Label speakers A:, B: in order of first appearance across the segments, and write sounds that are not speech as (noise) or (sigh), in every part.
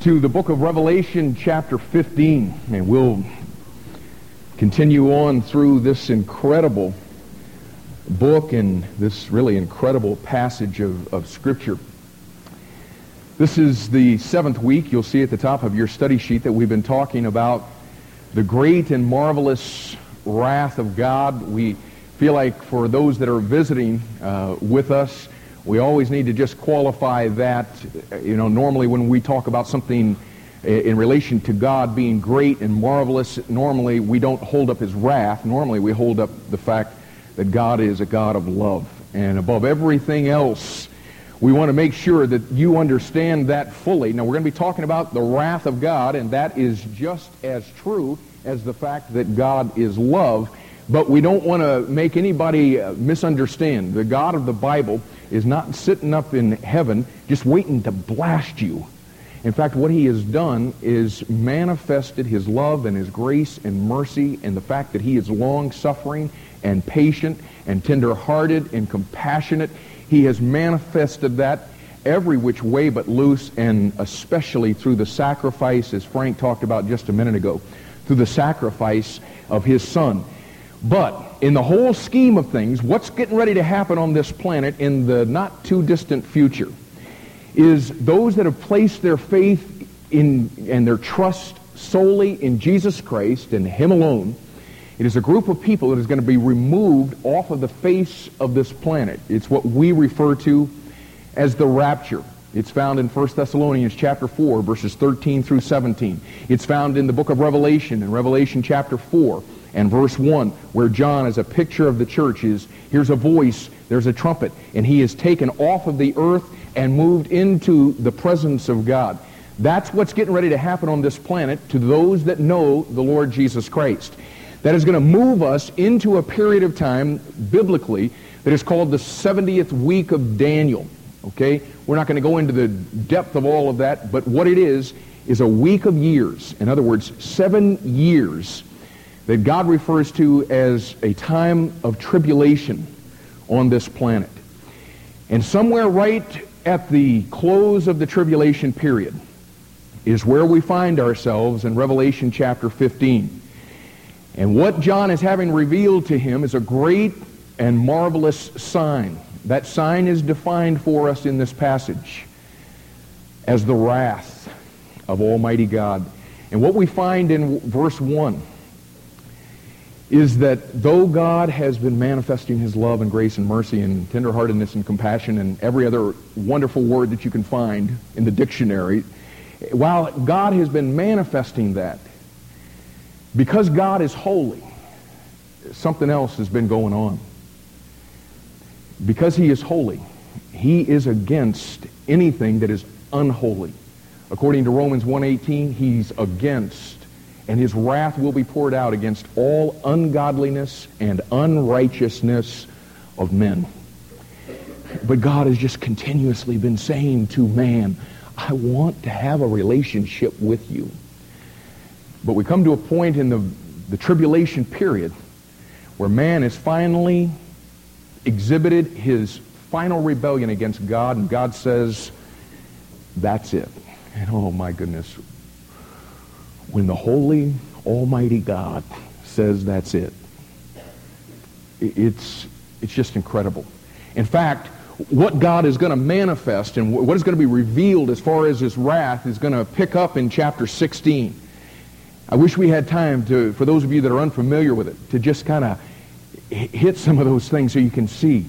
A: to the book of Revelation, chapter 15, and we'll continue on through this incredible book and this really incredible passage of, of Scripture. This is the seventh week. You'll see at the top of your study sheet that we've been talking about the great and marvelous wrath of God. We feel like for those that are visiting uh, with us, we always need to just qualify that. You know, normally when we talk about something in relation to God being great and marvelous, normally we don't hold up his wrath. Normally we hold up the fact that God is a God of love. And above everything else, we want to make sure that you understand that fully. Now, we're going to be talking about the wrath of God, and that is just as true as the fact that God is love. But we don't want to make anybody uh, misunderstand. The God of the Bible is not sitting up in heaven just waiting to blast you. In fact, what he has done is manifested his love and his grace and mercy and the fact that he is long-suffering and patient and tender-hearted and compassionate. He has manifested that every which way but loose and especially through the sacrifice, as Frank talked about just a minute ago, through the sacrifice of his son. But in the whole scheme of things, what's getting ready to happen on this planet in the not too distant future is those that have placed their faith in and their trust solely in Jesus Christ and Him alone. It is a group of people that is going to be removed off of the face of this planet. It's what we refer to as the rapture. It's found in 1 Thessalonians chapter 4, verses 13 through 17. It's found in the book of Revelation, in Revelation chapter 4 and verse 1, where John, is a picture of the church, is here's a voice, there's a trumpet, and he is taken off of the earth and moved into the presence of God. That's what's getting ready to happen on this planet to those that know the Lord Jesus Christ. That is going to move us into a period of time, biblically, that is called the 70th week of Daniel. Okay? We're not going to go into the depth of all of that, but what it is, is a week of years. In other words, seven years that God refers to as a time of tribulation on this planet. And somewhere right at the close of the tribulation period is where we find ourselves in Revelation chapter 15. And what John is having revealed to him is a great and marvelous sign. That sign is defined for us in this passage as the wrath of Almighty God. And what we find in verse 1 is that though God has been manifesting his love and grace and mercy and tenderheartedness and compassion and every other wonderful word that you can find in the dictionary, while God has been manifesting that, because God is holy, something else has been going on. Because he is holy, he is against anything that is unholy. According to Romans 1.18, he's against and his wrath will be poured out against all ungodliness and unrighteousness of men. But God has just continuously been saying to man, I want to have a relationship with you. But we come to a point in the, the tribulation period where man has finally exhibited his final rebellion against God, and God says, that's it. And oh my goodness, when the holy, almighty God says that's it. It's, it's just incredible. In fact, what God is going to manifest and what is going to be revealed as far as his wrath is going to pick up in chapter 16. I wish we had time to, for those of you that are unfamiliar with it, to just kind of hit some of those things so you can see.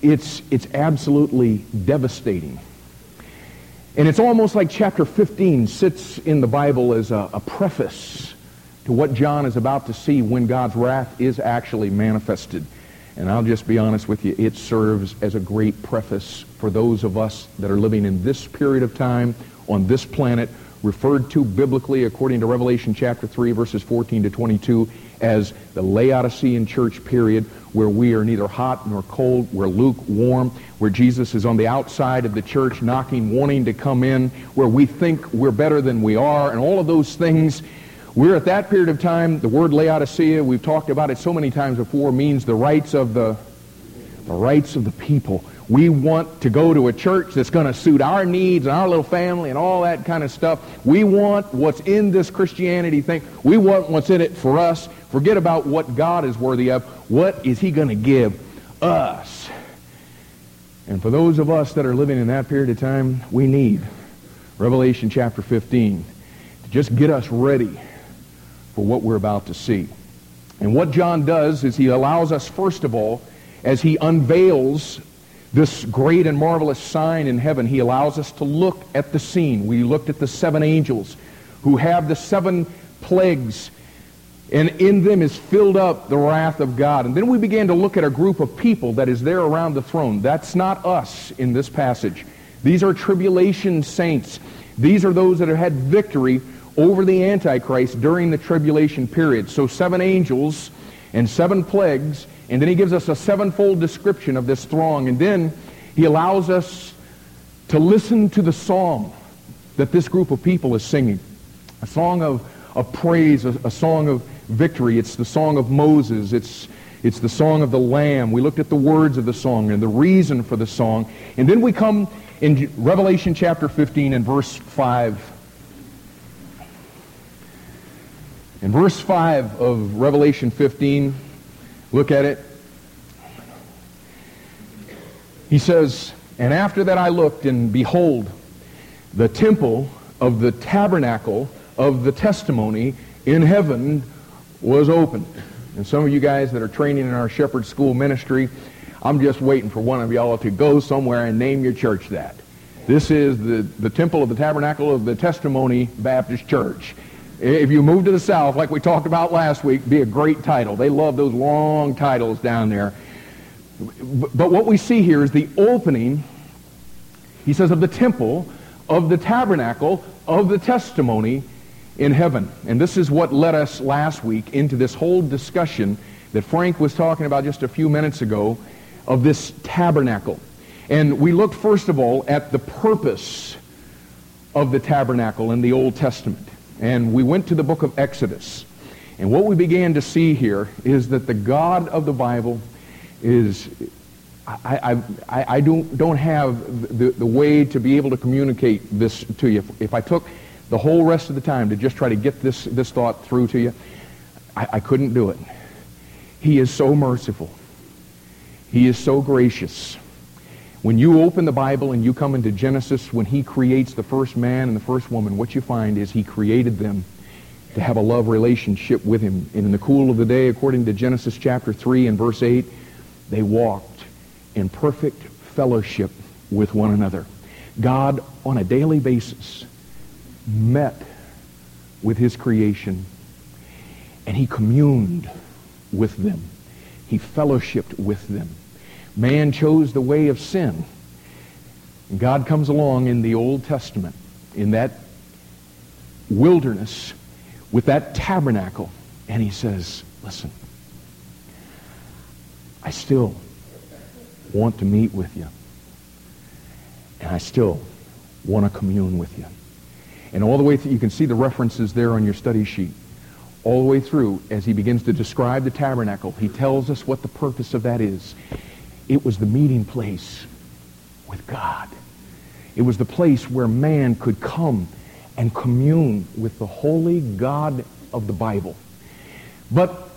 A: It's, it's absolutely devastating. And it's almost like chapter 15 sits in the Bible as a, a, preface to what John is about to see when God's wrath is actually manifested. And I'll just be honest with you, it serves as a great preface for those of us that are living in this period of time on this planet, referred to biblically according to Revelation chapter 3, verses 14 to 22, as the Laodicean church period, where we are neither hot nor cold, we're lukewarm, where Jesus is on the outside of the church knocking, wanting to come in, where we think we're better than we are, and all of those things. We're at that period of time. The word Laodicea, we've talked about it so many times before, means the rights of the, the rights of the people. We want to go to a church that's going to suit our needs and our little family and all that kind of stuff. We want what's in this Christianity thing. We want what's in it for us. Forget about what God is worthy of. What is he going to give us? And for those of us that are living in that period of time, we need Revelation chapter 15 to just get us ready for what we're about to see. And what John does is he allows us, first of all, as he unveils this great and marvelous sign in heaven, he allows us to look at the scene. We looked at the seven angels who have the seven plagues, and in them is filled up the wrath of God. And then we began to look at a group of people that is there around the throne. That's not us in this passage. These are tribulation saints. These are those that have had victory over the Antichrist during the tribulation period. So seven angels and seven plagues and then he gives us a sevenfold description of this throng. And then he allows us to listen to the song that this group of people is singing. A song of, of praise, a, a song of victory. It's the song of Moses. It's, it's the song of the Lamb. We looked at the words of the song and the reason for the song. And then we come in Revelation chapter 15 and verse 5. In verse 5 of Revelation 15, Look at it. He says, And after that I looked, and behold, the temple of the tabernacle of the testimony in heaven was opened. And some of you guys that are training in our shepherd school ministry, I'm just waiting for one of y'all to go somewhere and name your church that. This is the, the temple of the tabernacle of the testimony Baptist Church. If you move to the south, like we talked about last week, be a great title. They love those long titles down there. But what we see here is the opening, he says, of the temple, of the tabernacle, of the testimony in heaven. And this is what led us last week into this whole discussion that Frank was talking about just a few minutes ago of this tabernacle. And we looked, first of all, at the purpose of the tabernacle in the Old Testament. And we went to the book of Exodus. And what we began to see here is that the God of the Bible is, I, I, I don't, don't have the, the way to be able to communicate this to you. If, if I took the whole rest of the time to just try to get this, this thought through to you, I, I couldn't do it. He is so merciful. He is so gracious. When you open the Bible and you come into Genesis, when he creates the first man and the first woman, what you find is he created them to have a love relationship with him. And in the cool of the day, according to Genesis chapter 3 and verse 8, they walked in perfect fellowship with one another. God, on a daily basis, met with his creation, and he communed with them. He fellowshipped with them. Man chose the way of sin. God comes along in the Old Testament, in that wilderness, with that tabernacle, and he says, listen, I still want to meet with you. And I still want to commune with you. And all the way through, you can see the references there on your study sheet. All the way through, as he begins to describe the tabernacle, he tells us what the purpose of that is. It was the meeting place with God. It was the place where man could come and commune with the holy God of the Bible. But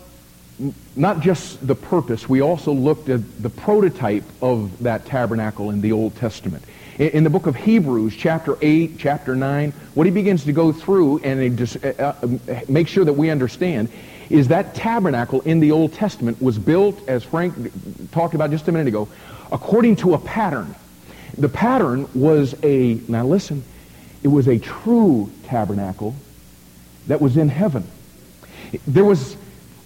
A: not just the purpose, we also looked at the prototype of that tabernacle in the Old Testament. In the book of Hebrews, chapter 8, chapter 9, what he begins to go through and uh, uh, make sure that we understand is that tabernacle in the Old Testament was built, as Frank talked about just a minute ago, according to a pattern. The pattern was a, now listen, it was a true tabernacle that was in heaven. There was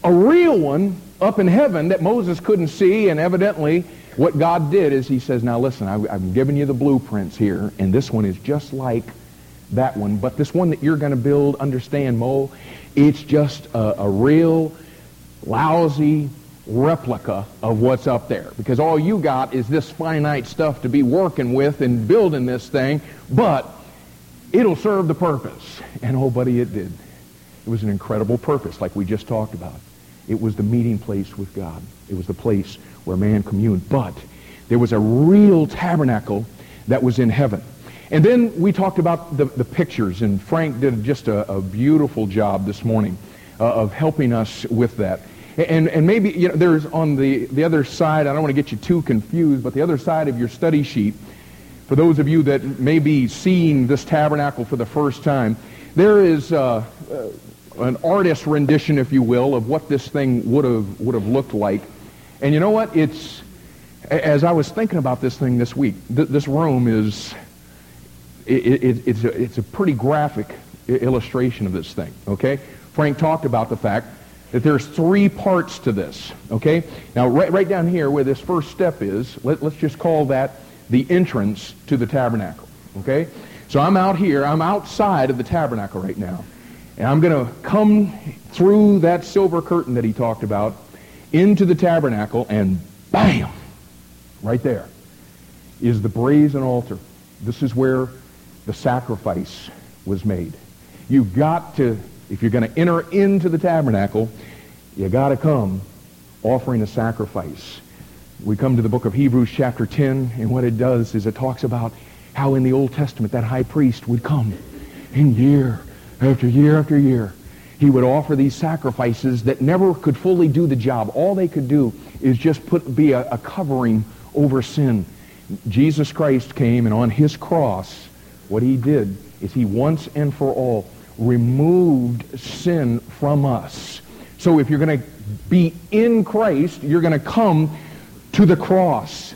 A: a real one up in heaven that Moses couldn't see, and evidently what God did is he says, now listen, I, I'm giving you the blueprints here, and this one is just like that one. But this one that you're going to build, understand, Mo, it's just a, a real lousy replica of what's up there. Because all you got is this finite stuff to be working with and building this thing, but it'll serve the purpose. And oh, buddy, it did. It was an incredible purpose, like we just talked about. It was the meeting place with God. It was the place where man communed. But There was a real tabernacle that was in heaven. And then we talked about the, the pictures, and Frank did just a, a beautiful job this morning uh, of helping us with that. And, and maybe you know, there's on the, the other side, I don't want to get you too confused, but the other side of your study sheet, for those of you that may be seeing this tabernacle for the first time, there is uh, uh, an artist rendition, if you will, of what this thing would have would have looked like. And you know what? It's as I was thinking about this thing this week. Th- this room is it, it, it's, a, it's a pretty graphic illustration of this thing, okay? Frank talked about the fact that there's three parts to this, okay? Now, right, right down here where this first step is, let, let's just call that the entrance to the tabernacle, okay? So I'm out here, I'm outside of the tabernacle right now, and I'm going to come through that silver curtain that he talked about into the tabernacle, and bam, right there is the brazen altar. This is where the sacrifice was made. You've got to, if you're going to enter into the tabernacle, you got to come offering a sacrifice. We come to the book of Hebrews chapter 10, and what it does is it talks about how in the Old Testament that high priest would come in year after year after year. He would offer these sacrifices that never could fully do the job. All they could do is just put be a, a covering over sin. Jesus Christ came, and on his cross, what he did is he once and for all removed sin from us. So if you're going to be in Christ, you're going to come to the cross.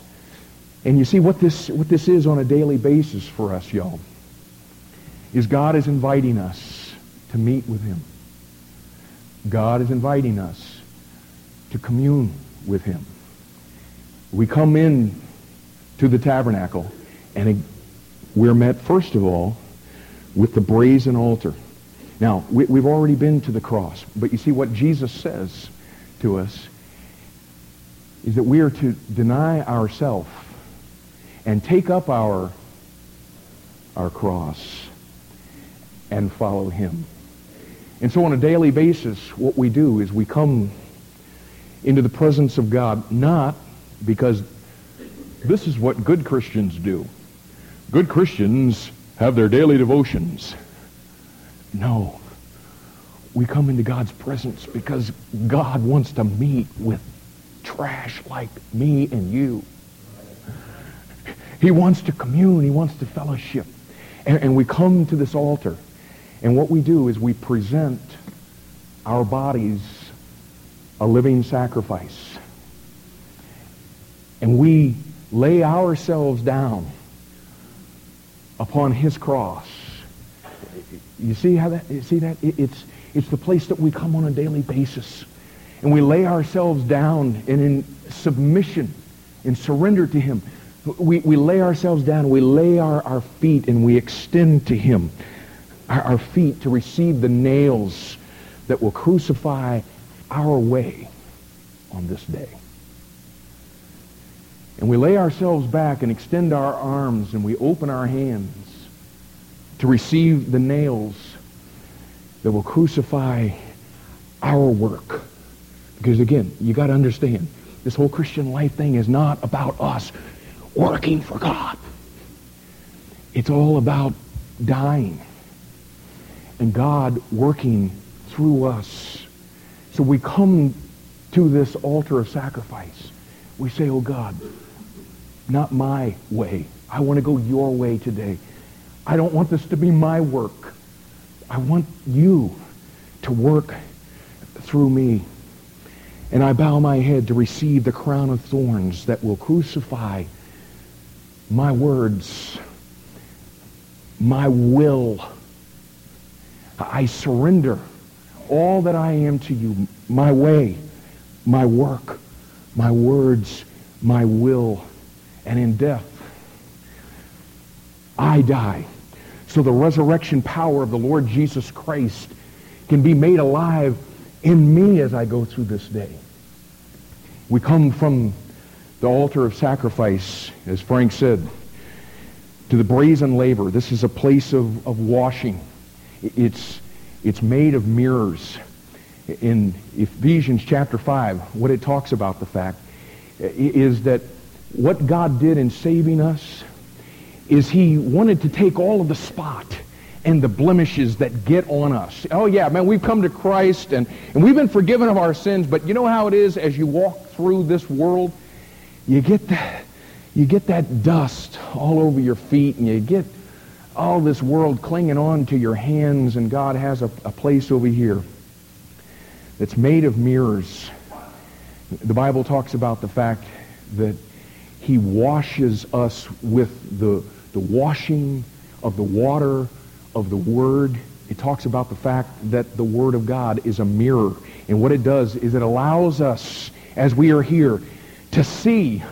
A: And you see what this, what this is on a daily basis for us, y'all, is God is inviting us to meet with him. God is inviting us to commune with him. We come in to the tabernacle and we're met, first of all, with the brazen altar. Now, we, have already been to the cross, but you see what Jesus says to us is that we are to deny ourselves and take up our, our cross and follow him. And so on a daily basis, what we do is we come into the presence of God, not because this is what good Christians do. Good Christians have their daily devotions. No. We come into God's presence because God wants to meet with trash like me and you. He wants to commune. He wants to fellowship. And, and, we come to this altar. And what we do is we present our bodies a living sacrifice. And we lay ourselves down upon his cross. You see how that, you see that? It's, it's the place that we come on a daily basis. And we lay ourselves down and in submission and surrender to him. We, we lay ourselves down, we lay our, our feet and we extend to him our, our feet to receive the nails that will crucify our way on this day. And we lay ourselves back and extend our arms and we open our hands to receive the nails that will crucify our work. Because again, you got to understand, this whole Christian life thing is not about us working for God. It's all about dying and God working through us. So we come to this altar of sacrifice. We say, oh God, not my way. I want to go your way today. I don't want this to be my work. I want you to work through me. And I bow my head to receive the crown of thorns that will crucify my words, my will. I surrender all that I am to you, my way, my work, my words, my will and in death. I die. So the resurrection power of the Lord Jesus Christ can be made alive in me as I go through this day. We come from the altar of sacrifice, as Frank said, to the brazen laver. This is a place of, of washing. It's, it's made of mirrors. In Ephesians chapter 5, what it talks about the fact is that what God did in saving us is he wanted to take all of the spot and the blemishes that get on us. Oh yeah, man, we've come to Christ and, and we've been forgiven of our sins, but you know how it is as you walk through this world? You get that, you get that dust all over your feet and you get all this world clinging on to your hands and God has a, a place over here that's made of mirrors. The Bible talks about the fact that he washes us with the, the washing of the water of the Word. It talks about the fact that the Word of God is a mirror. And what it does is it allows us, as we are here, to see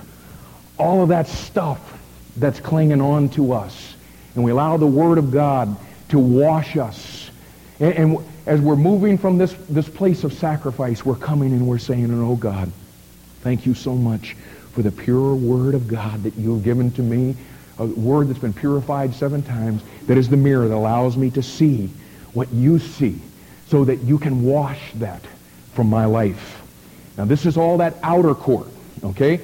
A: all of that stuff that's clinging on to us. And we allow the Word of God to wash us. And, and as we're moving from this, this place of sacrifice, we're coming and we're saying, oh God, thank you so much for the pure Word of God that you've given to me a word that's been purified seven times, that is the mirror that allows me to see what you see so that you can wash that from my life. Now, this is all that outer court, okay?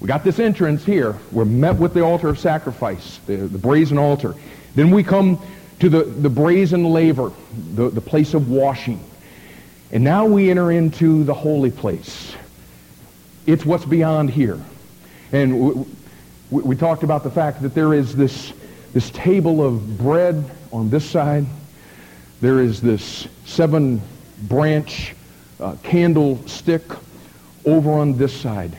A: We got this entrance here. We're met with the altar of sacrifice, the, the brazen altar. Then we come to the, the brazen laver, the, the place of washing. And now we enter into the holy place. It's what's beyond here. And we, we talked about the fact that there is this, this table of bread on this side. There is this seven branch uh, candlestick over on this side.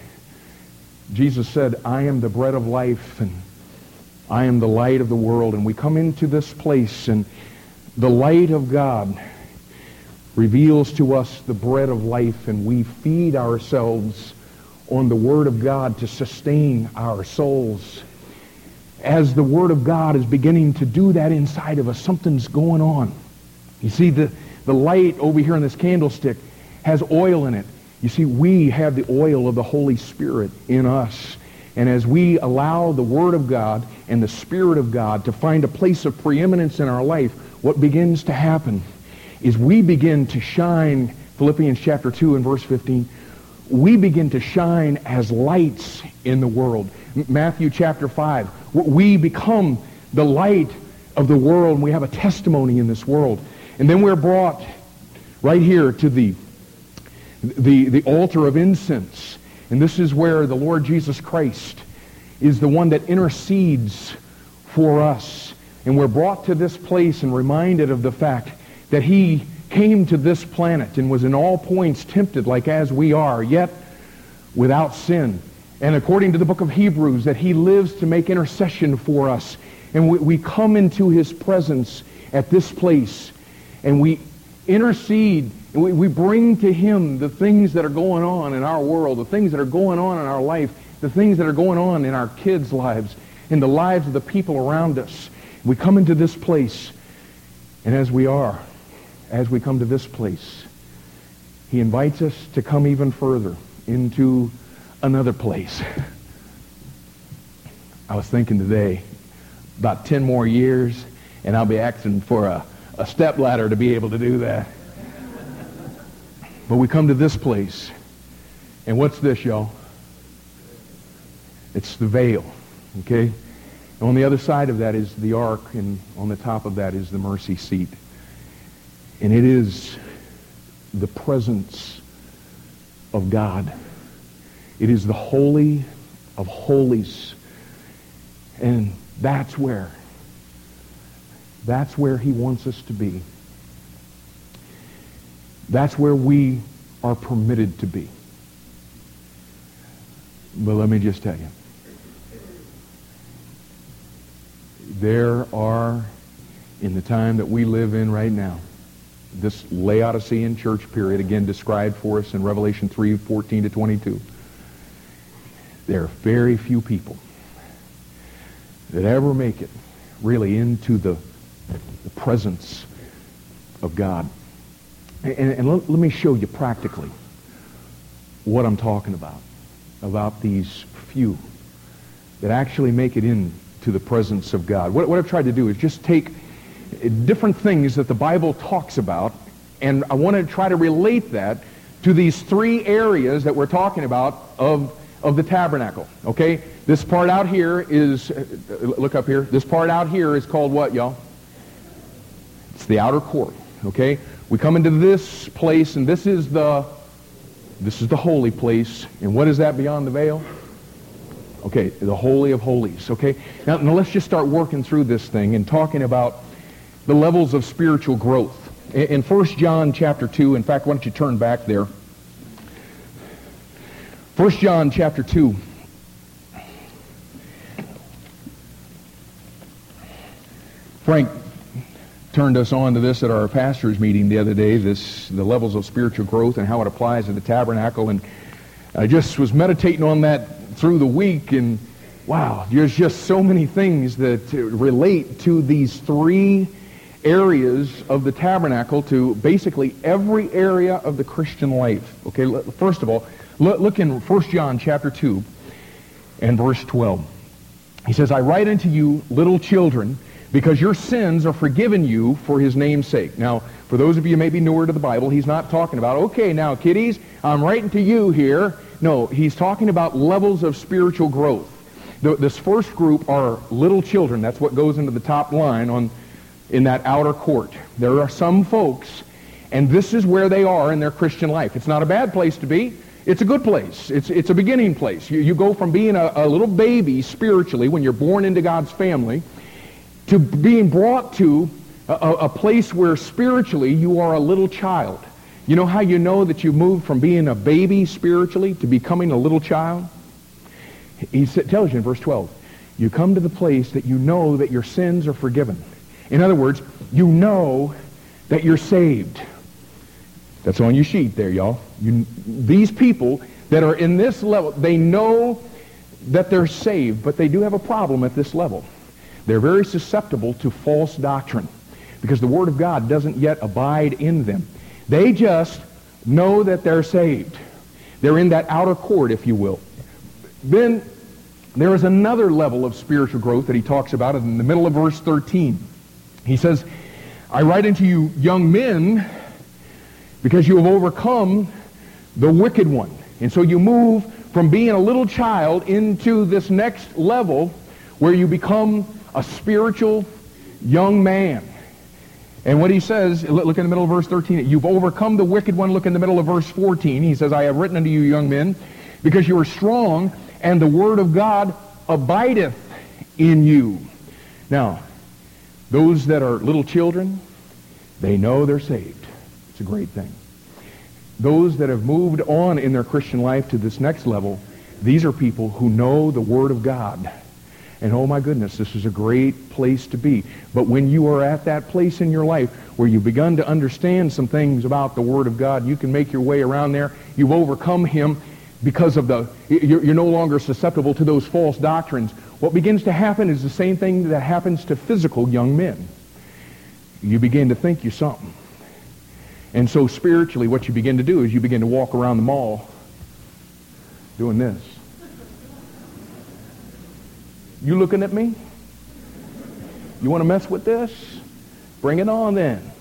A: Jesus said, I am the bread of life and I am the light of the world. And we come into this place and the light of God reveals to us the bread of life and we feed ourselves on the Word of God to sustain our souls. As the Word of God is beginning to do that inside of us, something's going on. You see, the, the light over here in this candlestick has oil in it. You see, we have the oil of the Holy Spirit in us. And as we allow the Word of God and the Spirit of God to find a place of preeminence in our life, what begins to happen is we begin to shine, Philippians chapter 2 and verse 15, we begin to shine as lights in the world. Matthew chapter 5, we become the light of the world and we have a testimony in this world. And then we're brought right here to the, the, the altar of incense. And this is where the Lord Jesus Christ is the one that intercedes for us. And we're brought to this place and reminded of the fact that he came to this planet and was in all points tempted like as we are, yet without sin. And according to the book of Hebrews, that he lives to make intercession for us. And we, we come into his presence at this place and we intercede and we, we bring to him the things that are going on in our world, the things that are going on in our life, the things that are going on in our kids' lives, in the lives of the people around us. We come into this place, and as we are, as we come to this place, he invites us to come even further into another place. (laughs) I was thinking today, about 10 more years, and I'll be asking for a, a step ladder to be able to do that. But we come to this place, and what's this, y'all? It's the veil, okay? And on the other side of that is the ark, and on the top of that is the mercy seat. And it is the presence of God. It is the holy of holies. And that's where, that's where he wants us to be. That's where we are permitted to be. But let me just tell you, there are, in the time that we live in right now, this Laodicean church period, again described for us in Revelation 3, 14 to 22, there are very few people that ever make it really into the, the presence of God. And, and let, let me show you practically what I'm talking about, about these few that actually make it into the presence of God. What, what I've tried to do is just take different things that the Bible talks about, and I want to try to relate that to these three areas that we're talking about of, of the tabernacle. Okay? This part out here is, uh, look up here, this part out here is called what, y'all? It's the outer court. Okay? We come into this place, and this is the, this is the holy place. And what is that beyond the veil? Okay, the Holy of Holies. Okay? Now, now let's just start working through this thing and talking about the levels of spiritual growth. In, in 1 John chapter 2, in fact, why don't you turn back there? 1 John chapter 2. Frank turned us on to this at our pastors meeting the other day, this the levels of spiritual growth and how it applies to the tabernacle and I just was meditating on that through the week and wow, there's just so many things that relate to these three areas of the tabernacle to basically every area of the Christian life. Okay, first of all, look in 1 John chapter 2 and verse 12. He says, I write unto you, little children, because your sins are forgiven you for his name's sake. Now, for those of you maybe newer to the Bible, he's not talking about, okay, now, kiddies, I'm writing to you here. No, he's talking about levels of spiritual growth. This first group are little children. That's what goes into the top line on in that outer court. There are some folks, and this is where they are in their Christian life. It's not a bad place to be. It's a good place. It's, it's a beginning place. You, you go from being a, a little baby spiritually when you're born into God's family to being brought to a, a, place where spiritually you are a little child. You know how you know that you moved from being a baby spiritually to becoming a little child? He tells you in verse 12, you come to the place that you know that your sins are forgiven. In other words, you know that you're saved. That's on your sheet there, y'all. You, these people that are in this level, they know that they're saved, but they do have a problem at this level. They're very susceptible to false doctrine because the Word of God doesn't yet abide in them. They just know that they're saved. They're in that outer court, if you will. Then there is another level of spiritual growth that he talks about in the middle of verse 13. He says, I write unto you young men because you have overcome the wicked one. And so you move from being a little child into this next level where you become a spiritual young man. And what he says, look in the middle of verse 13, you've overcome the wicked one. Look in the middle of verse 14. He says, I have written unto you, young men, because you are strong, and the word of God abideth in you. Now, those that are little children, they know they're saved. It's a great thing. Those that have moved on in their Christian life to this next level, these are people who know the Word of God. And oh my goodness, this is a great place to be. But when you are at that place in your life where you've begun to understand some things about the Word of God, you can make your way around there. You've overcome Him because of the, you're, no longer susceptible to those false doctrines. What begins to happen is the same thing that happens to physical young men. You begin to think you're something. And so spiritually, what you begin to do is you begin to walk around the mall doing this. You looking at me? You want to mess with this? Bring it on then.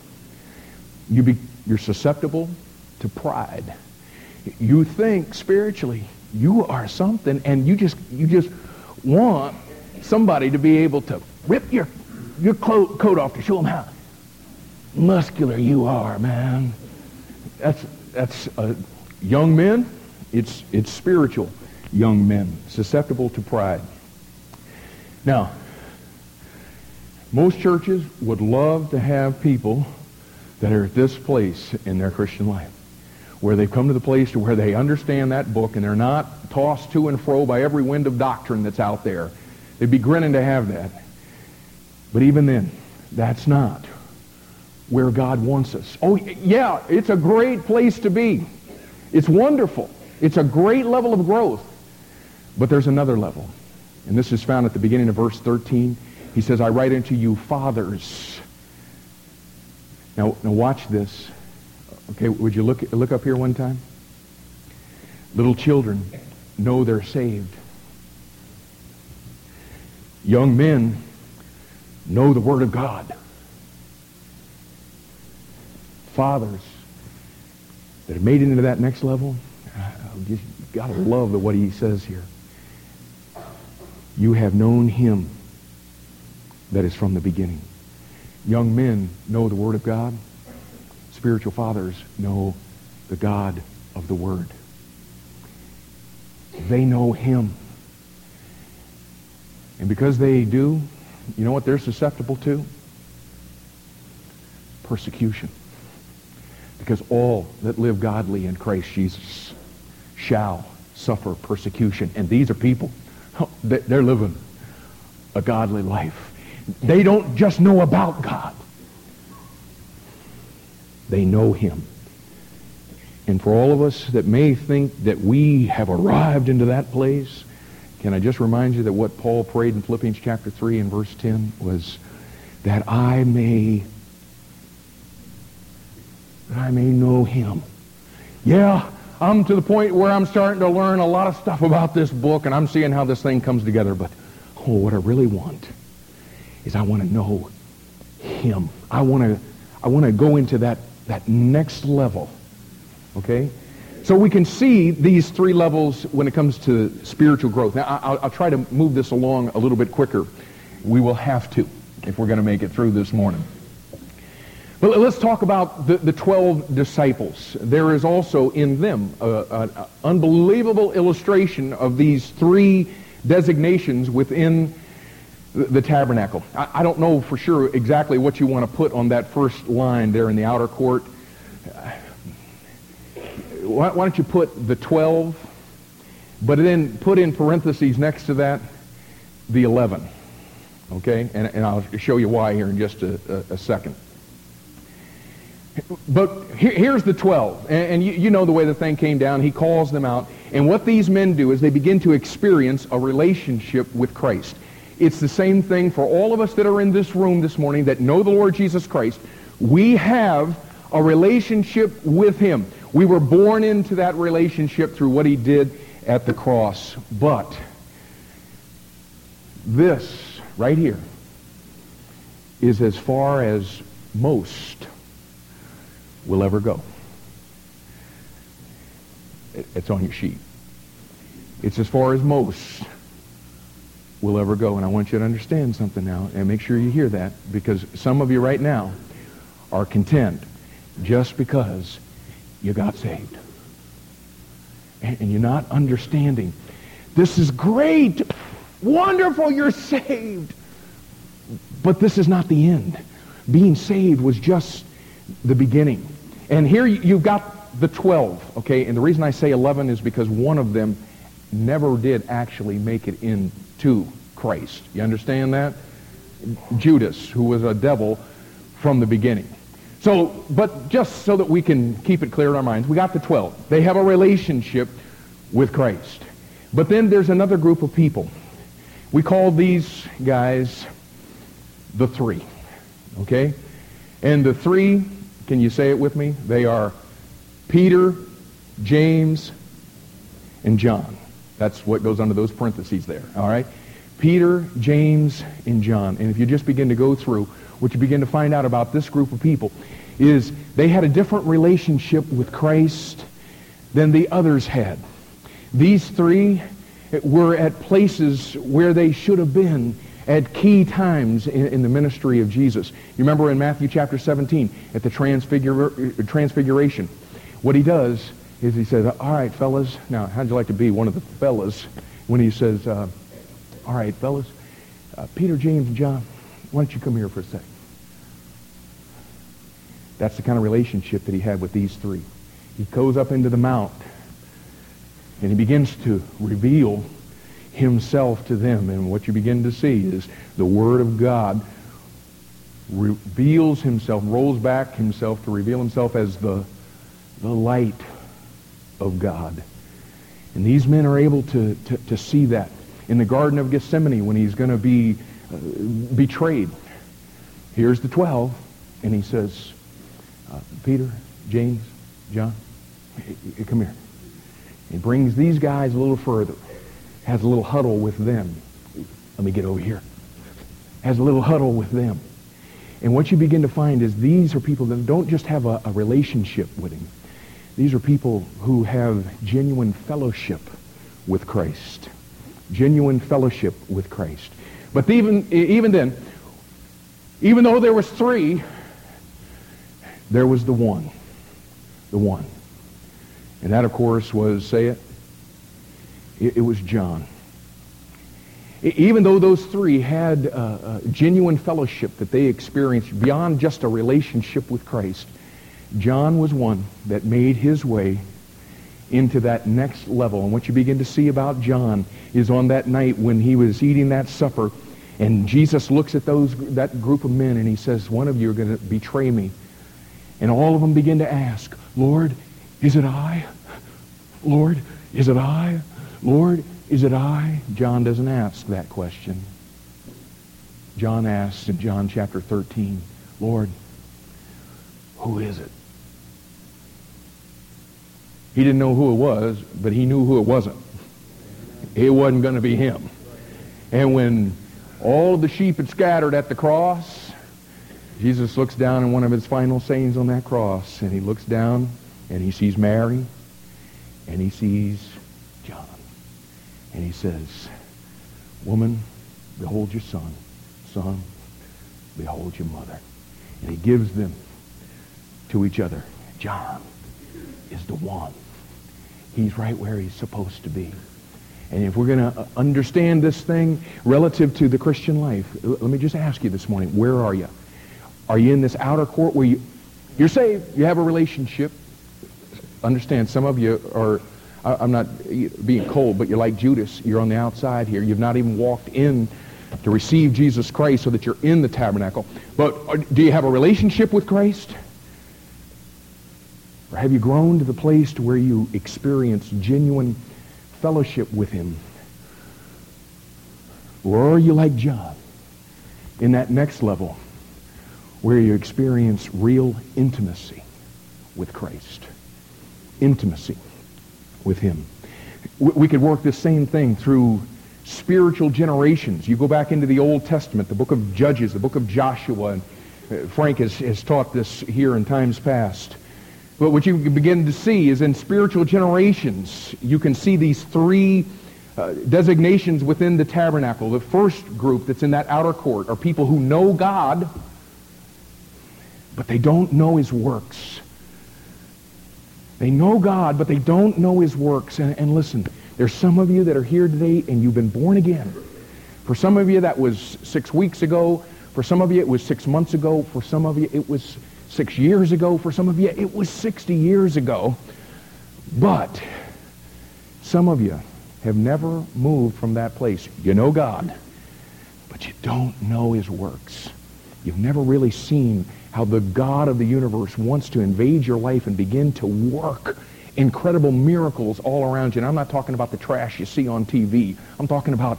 A: You be, you're susceptible to pride. You think spiritually you are something and you just you just want somebody to be able to rip your, your coat off to show them how muscular you are, man. That's, that's uh, young men. It's, it's spiritual young men, susceptible to pride. Now, most churches would love to have people that are at this place in their Christian life where they've come to the place to where they understand that book and they're not tossed to and fro by every wind of doctrine that's out there. They'd be grinning to have that. But even then, that's not where God wants us. Oh, yeah, it's a great place to be. It's wonderful. It's a great level of growth. But there's another level. And this is found at the beginning of verse 13. He says, I write unto you fathers. Now, now watch this. Okay, would you look, look up here one time? Little children know they're saved. Young men know the Word of God. Fathers that have made it into that next level, you just got to love what he says here. You have known him that is from the beginning. Young men know the Word of God. Spiritual fathers know the God of the Word. They know him. And because they do, you know what they're susceptible to? Persecution. Because all that live godly in Christ Jesus shall suffer persecution. And these are people, they're living a godly life. They don't just know about God. They know him. And for all of us that may think that we have arrived into that place, can I just remind you that what Paul prayed in Philippians chapter 3 and verse 10 was that I may that I may know him. Yeah, I'm to the point where I'm starting to learn a lot of stuff about this book and I'm seeing how this thing comes together, but oh, what I really want is I want to know him. I want to I want to go into that that next level. Okay? So we can see these three levels when it comes to spiritual growth. Now, I'll, I'll try to move this along a little bit quicker. We will have to if we're going to make it through this morning. But let's talk about the, the 12 disciples. There is also in them an unbelievable illustration of these three designations within the, tabernacle. I, I, don't know for sure exactly what you want to put on that first line there in the outer court uh, why, why don't you put the 12, but then put in parentheses next to that the 11. Okay? And, and I'll show you why here in just a, a, a second. But here, here's the 12. And, and you, you, know the way the thing came down. He calls them out. And what these men do is they begin to experience a relationship with Christ. It's the same thing for all of us that are in this room this morning that know the Lord Jesus Christ. We have a relationship with him. We were born into that relationship through what he did at the cross. But this right here is as far as most will ever go. It's on your sheet. It's as far as most will ever go. And I want you to understand something now, and make sure you hear that, because some of you right now are content just because you got saved. And, and you're not understanding. This is great. Wonderful, you're saved. But this is not the end. Being saved was just the beginning. And here you've got the 12, okay? And the reason I say 11 is because one of them never did actually make it into Christ. You understand that? Judas, who was a devil from the beginning. So, but just so that we can keep it clear in our minds, we got the 12. They have a relationship with Christ. But then there's another group of people. We call these guys the three. Okay? And the three, can you say it with me? They are Peter, James, and John. That's what goes under those parentheses there. All right? Peter, James, and John. And if you just begin to go through, what you begin to find out about this group of people is they had a different relationship with Christ than the others had. These three were at places where they should have been at key times in, in, the ministry of Jesus. You remember in Matthew chapter 17 at the transfigur- transfiguration, what he does is he says, all right, fellas, now how'd you like to be one of the fellas when he says, uh, all right, fellas, uh, Peter, James, and John, why don't you come here for a second? That's the kind of relationship that he had with these three. He goes up into the mount and he begins to reveal himself to them. And what you begin to see is the Word of God reveals himself, rolls back himself to reveal himself as the, the light of God. And these men are able to, to, to see that. In the Garden of Gethsemane, when he's going to be uh, betrayed, here's the 12, and he says, uh, Peter, James, John, come here. He brings these guys a little further, has a little huddle with them. Let me get over here. Has a little huddle with them. And what you begin to find is these are people that don't just have a, a relationship with him. These are people who have genuine fellowship with Christ. Genuine fellowship with Christ. But even, even then, even though there was three, there was the one. The one. And that, of course, was, say it, it, it was John. Even though those three had uh, genuine fellowship that they experienced beyond just a relationship with Christ, John was one that made his way into that next level. And what you begin to see about John is on that night when he was eating that supper, and Jesus looks at those that group of men and he says, one of you are going to betray me. And all of them begin to ask, Lord, is it I? Lord, is it I? Lord, is it I? John doesn't ask that question. John asks in John chapter 13, Lord, who is it? He didn't know who it was, but he knew who it wasn't. It wasn't going to be him. And when all of the sheep had scattered at the cross, Jesus looks down in one of his final sayings on that cross, and he looks down and he sees Mary, and he sees John. And he says, Woman, behold your son. Son, behold your mother. And he gives them to each other. John is the one. He's right where he's supposed to be. And if we're going to understand this thing relative to the Christian life, let me just ask you this morning, where are you? Are you in this outer court where you, you're saved, you have a relationship? Understand, some of you are I'm not being cold, but you're like Judas. You're on the outside here. You've not even walked in to receive Jesus Christ so that you're in the tabernacle. But uh, do you have a relationship with Christ? Or have you grown to the place to where you experience genuine fellowship with him? Or are you like John in that next level where you experience real intimacy with Christ? Intimacy with him. We could work this same thing through spiritual generations. You go back into the Old Testament, the book of Judges, the book of Joshua, and uh, Frank has, has taught this here in times past. But what you begin to see is in spiritual generations, you can see these three uh, designations within the tabernacle. The first group that's in that outer court are people who know God, but they don't know his works. They know God, but they don't know his works. And, and listen, there's some of you that are here today and you've been born again. For some of you, that was six weeks ago. For some of you, it was six months ago. For some of you, it was six years ago. For some of you, it was 60 years ago. But some of you have never moved from that place. You know God, but you don't know his works. You've never really seen how the God of the universe wants to invade your life and begin to work incredible miracles all around you. And I'm not talking about the trash you see on TV. I'm talking about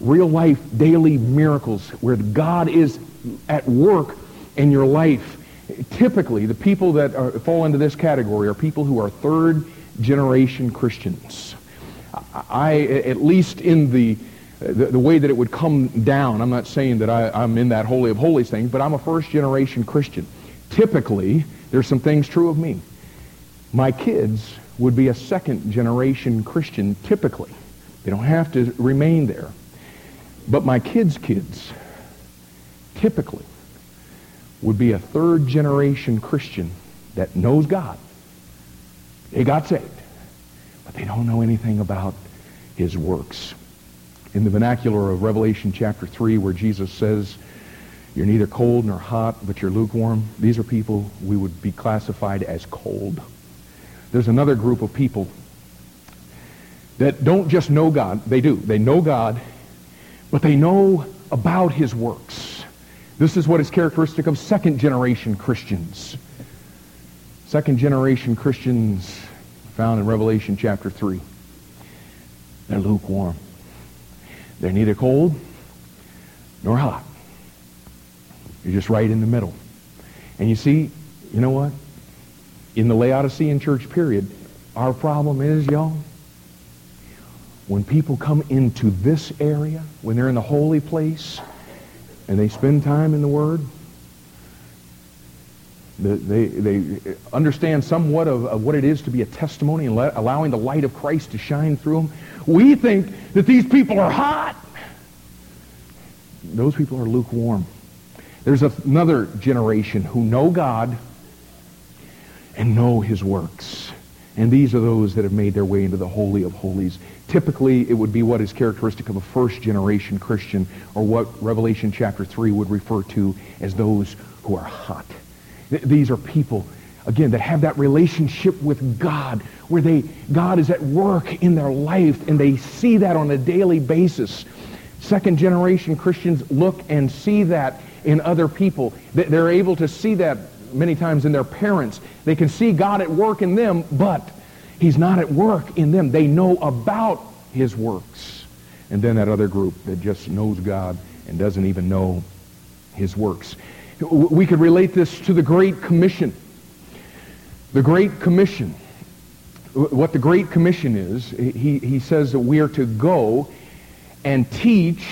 A: real life, daily miracles where God is at work in your life. Typically, the people that are, fall into this category are people who are third generation Christians. I, at least in the the, the, way that it would come down. I'm not saying that I, I'm in that holy of holies thing, but I'm a first generation Christian. Typically, there's some things true of me. My kids would be a second generation Christian typically. They don't have to remain there. But my kids' kids typically would be a third generation Christian that knows God. They got saved, but they don't know anything about his works in the vernacular of Revelation chapter 3 where Jesus says, you're neither cold nor hot, but you're lukewarm. These are people we would be classified as cold. There's another group of people that don't just know God. They do. They know God, but they know about his works. This is what is characteristic of second generation Christians. Second generation Christians found in Revelation chapter 3. They're lukewarm. They're neither cold nor hot. You're just right in the middle. And you see, you know what? In the Laodicean church period, our problem is, y'all, when people come into this area, when they're in the holy place, and they spend time in the Word, They, they understand somewhat of, of what it is to be a testimony and let, allowing the light of Christ to shine through them. We think that these people are hot. Those people are lukewarm. There's another generation who know God and know his works. And these are those that have made their way into the Holy of Holies. Typically, it would be what is characteristic of a first generation Christian, or what Revelation chapter 3 would refer to as those who are hot. Th- these are people, again, that have that relationship with God, where they, God is at work in their life, and they see that on a daily basis. Second generation Christians look and see that in other people. They're able to see that many times in their parents. They can see God at work in them, but he's not at work in them. They know about his works. And then that other group that just knows God and doesn't even know his works. We could relate this to the Great Commission. The Great Commission. What the Great Commission is, he, he says that we are to go and teach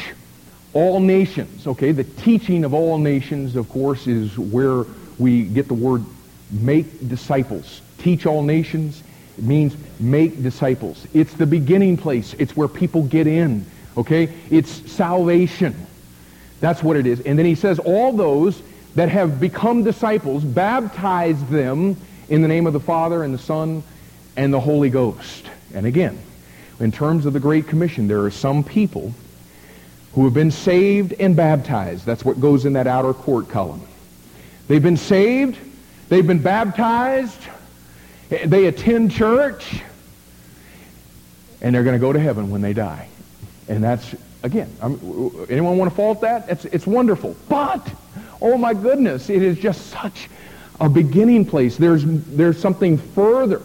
A: all nations. Okay, the teaching of all nations, of course, is where we get the word make disciples. Teach all nations. It means make disciples. It's the beginning place. It's where people get in. Okay? It's salvation. That's what it is. And then he says, all those that have become disciples, baptize them in the name of the Father and the Son and the Holy Ghost. And again, in terms of the Great Commission, there are some people who have been saved and baptized. That's what goes in that outer court column. They've been saved. They've been baptized. They attend church. And they're going to go to heaven when they die. And that's, again, I'm, anyone want to fault that? It's, it's wonderful. But, oh my goodness, it is just such a beginning place. There's, there's something further.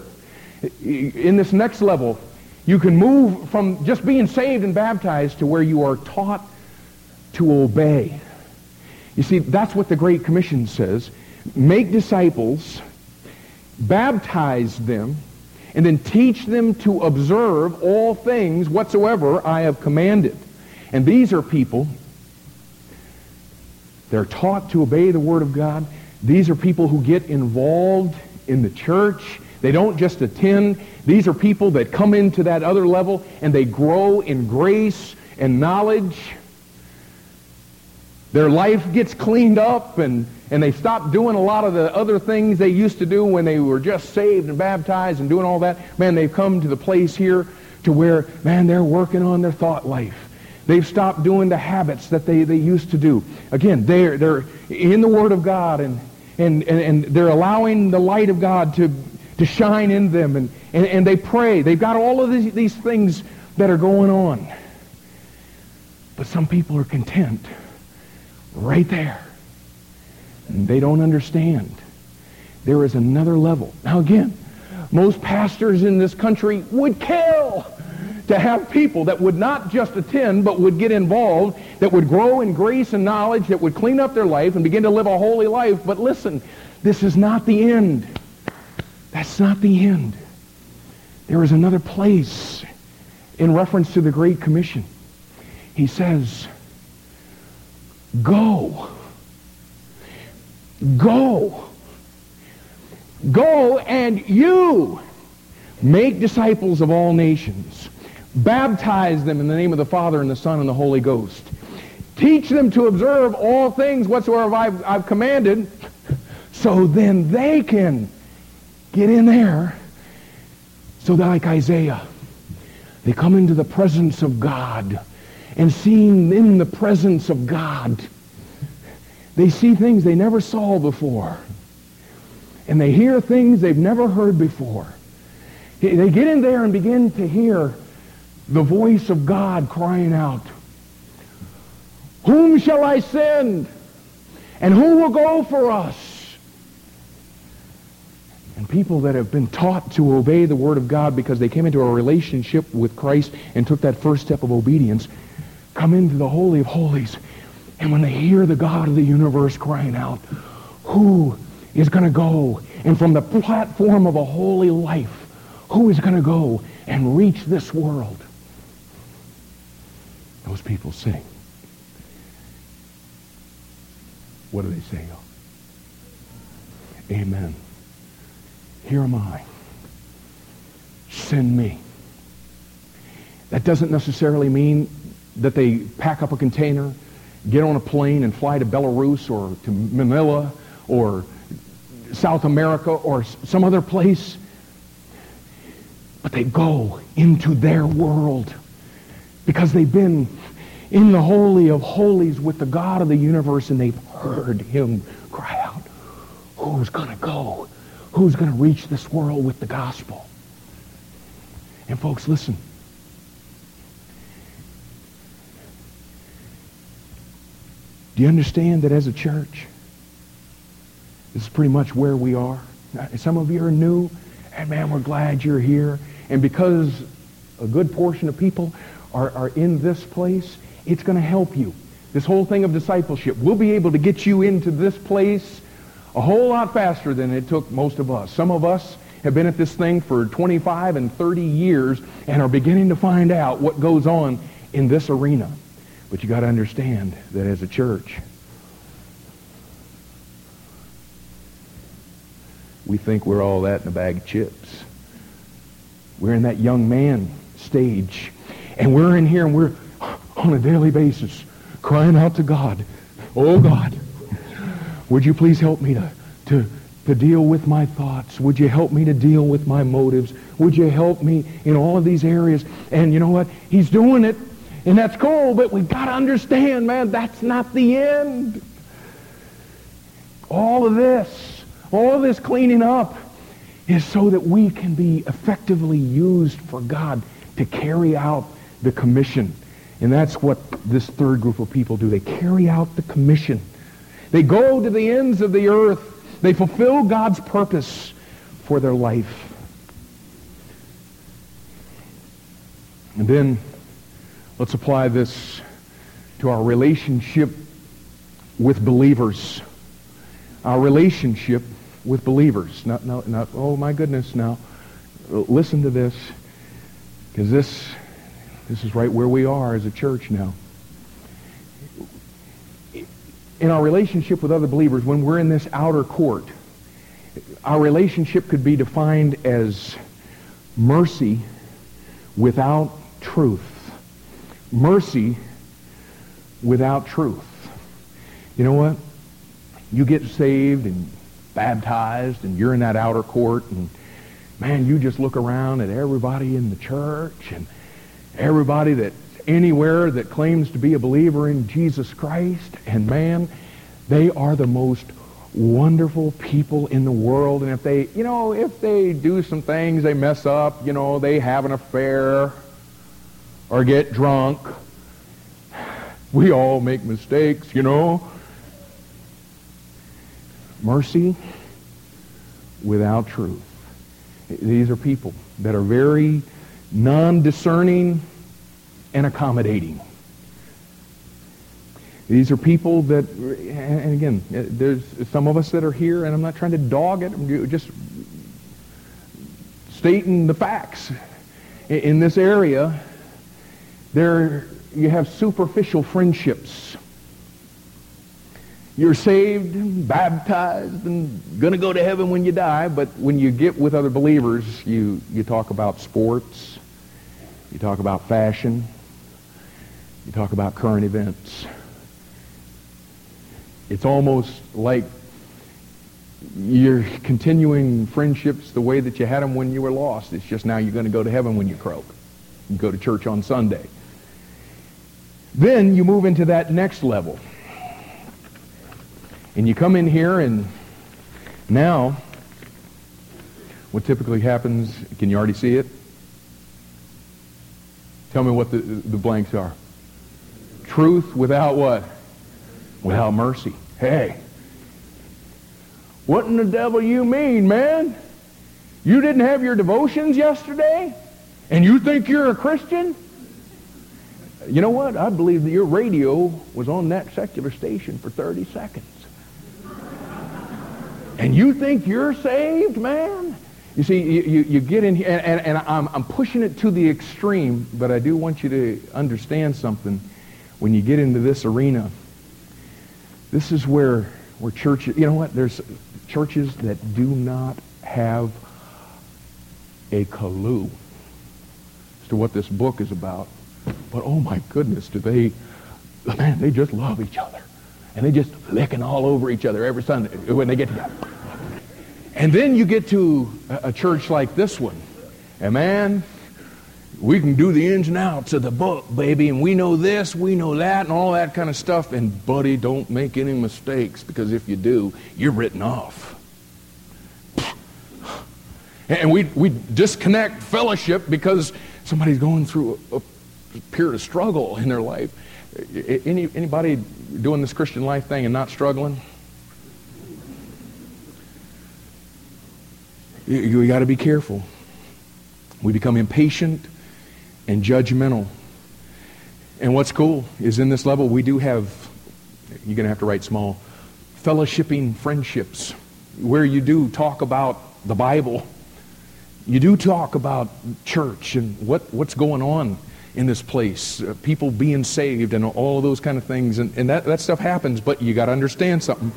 A: In this next level, you can move from just being saved and baptized to where you are taught to obey. You see, that's what the Great Commission says. Make disciples, baptize them, and then teach them to observe all things whatsoever I have commanded. And these are people, they're taught to obey the Word of God. These are people who get involved in the church. They don't just attend. These are people that come into that other level and they grow in grace and knowledge their life gets cleaned up and, and they stopped doing a lot of the other things they used to do when they were just saved and baptized and doing all that. Man, they've come to the place here to where, man, they're working on their thought life. They've stopped doing the habits that they, they used to do. Again, they're, they're in the Word of God and, and, and, and they're allowing the light of God to, to shine in them and, and, and they pray. They've got all of these, these things that are going on. But some people are content right there. They don't understand. There is another level. Now again, most pastors in this country would kill to have people that would not just attend, but would get involved, that would grow in grace and knowledge, that would clean up their life and begin to live a holy life. But listen, this is not the end. That's not the end. There is another place in reference to the Great Commission. He says, Go. Go. Go and you make disciples of all nations. Baptize them in the name of the Father and the Son and the Holy Ghost. Teach them to observe all things whatsoever I've, I've commanded so then they can get in there so that like Isaiah, they come into the presence of God and seeing in the presence of God, they see things they never saw before. And they hear things they've never heard before. They get in there and begin to hear the voice of God crying out, Whom shall I send? And who will go for us? And people that have been taught to obey the Word of God because they came into a relationship with Christ and took that first step of obedience come into the Holy of Holies. And when they hear the God of the universe crying out, who is going to go? And from the platform of a holy life, who is going to go and reach this world? Those people sing. What do they say? Amen. Here am I. Send me. That doesn't necessarily mean that they pack up a container, get on a plane and fly to Belarus or to Manila or South America or some other place. But they go into their world because they've been in the Holy of Holies with the God of the universe and they've heard him cry out, who's going to go? Who's going to reach this world with the gospel? And folks, listen. Do you understand that as a church, this is pretty much where we are? Some of you are new, and man, we're glad you're here. And because a good portion of people are, are in this place, it's going to help you. This whole thing of discipleship, we'll be able to get you into this place a whole lot faster than it took most of us. Some of us have been at this thing for 25 and 30 years and are beginning to find out what goes on in this arena. But you got to understand that as a church, we think we're all that in a bag of chips. We're in that young man stage. And we're in here and we're on a daily basis crying out to God, Oh God, would you please help me to, to, to deal with my thoughts? Would you help me to deal with my motives? Would you help me in all of these areas? And you know what? He's doing it, and that's cool, but we've got to understand, man, that's not the end. All of this, all of this cleaning up is so that we can be effectively used for God to carry out the commission. And that's what this third group of people do. They carry out the commission. They go to the ends of the earth. They fulfill God's purpose for their life. And then let's apply this to our relationship with believers. Our relationship with believers. Not, not, not, oh my goodness, now listen to this, because this, this is right where we are as a church now. In our relationship with other believers, when we're in this outer court, our relationship could be defined as mercy without truth. Mercy without truth. You know what? You get saved and baptized and you're in that outer court and man, you just look around at everybody in the church and everybody that anywhere that claims to be a believer in Jesus Christ and man, they are the most wonderful people in the world and if they, you know, if they do some things, they mess up, you know, they have an affair or get drunk. We all make mistakes, you know. Mercy without truth. These are people that are very non-discerning and accommodating. These are people that, and again, there's some of us that are here, and I'm not trying to dog it, I'm just stating the facts. In this area, there you have superficial friendships you're saved, baptized, and going to go to heaven when you die. But when you get with other believers, you, you talk about sports. You talk about fashion. You talk about current events. It's almost like you're continuing friendships the way that you had them when you were lost. It's just now you're going to go to heaven when you croak. You go to church on Sunday. Then you move into that next level. And you come in here and now what typically happens, can you already see it? Tell me what the, the blanks are. Truth without what? Without mercy. Hey, what in the devil you mean, man? You didn't have your devotions yesterday? And you think you're a Christian? You know what? I believe that your radio was on that secular station for 30 seconds. And you think you're saved, man? You see, you, you, you get in here, and, and, and I'm, I'm pushing it to the extreme, but I do want you to understand something. When you get into this arena, this is where, where church, you know what, there's churches that do not have a clue as to what this book is about. But oh my goodness, do they, man, they just love each other. And they just licking all over each other every Sunday when they get together. And then you get to a church like this one. And man, we can do the ins and outs of the book, baby, and we know this, we know that, and all that kind of stuff. And, buddy, don't make any mistakes because if you do, you're written off. And we, we disconnect fellowship because somebody's going through a, a period of struggle in their life. Any, anybody doing this Christian life thing and not struggling? You, you got to be careful. We become impatient and judgmental. And what's cool is in this level, we do have, you're going to have to write small, fellowshipping friendships where you do talk about the Bible. You do talk about church and what, what's going on in this place, uh, people being saved and all those kind of things. And, and that, that stuff happens, but you got to understand something.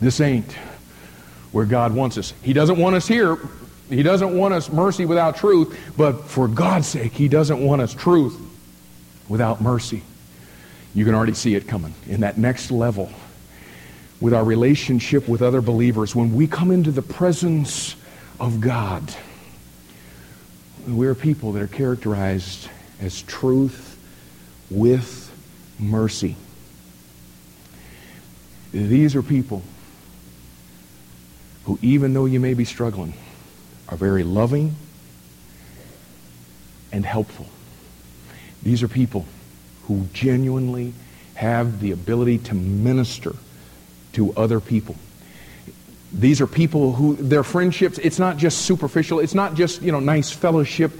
A: This ain't where God wants us. He doesn't want us here he doesn't want us mercy without truth, but for God's sake, He doesn't want us truth without mercy. You can already see it coming in that next level with our relationship with other believers. When we come into the presence of God, we're people that are characterized as truth with mercy. These are people who, even though you may be struggling, are very loving and helpful. These are people who genuinely have the ability to minister to other people. These are people who their friendships, it's not just superficial, it's not just, you know, nice fellowship.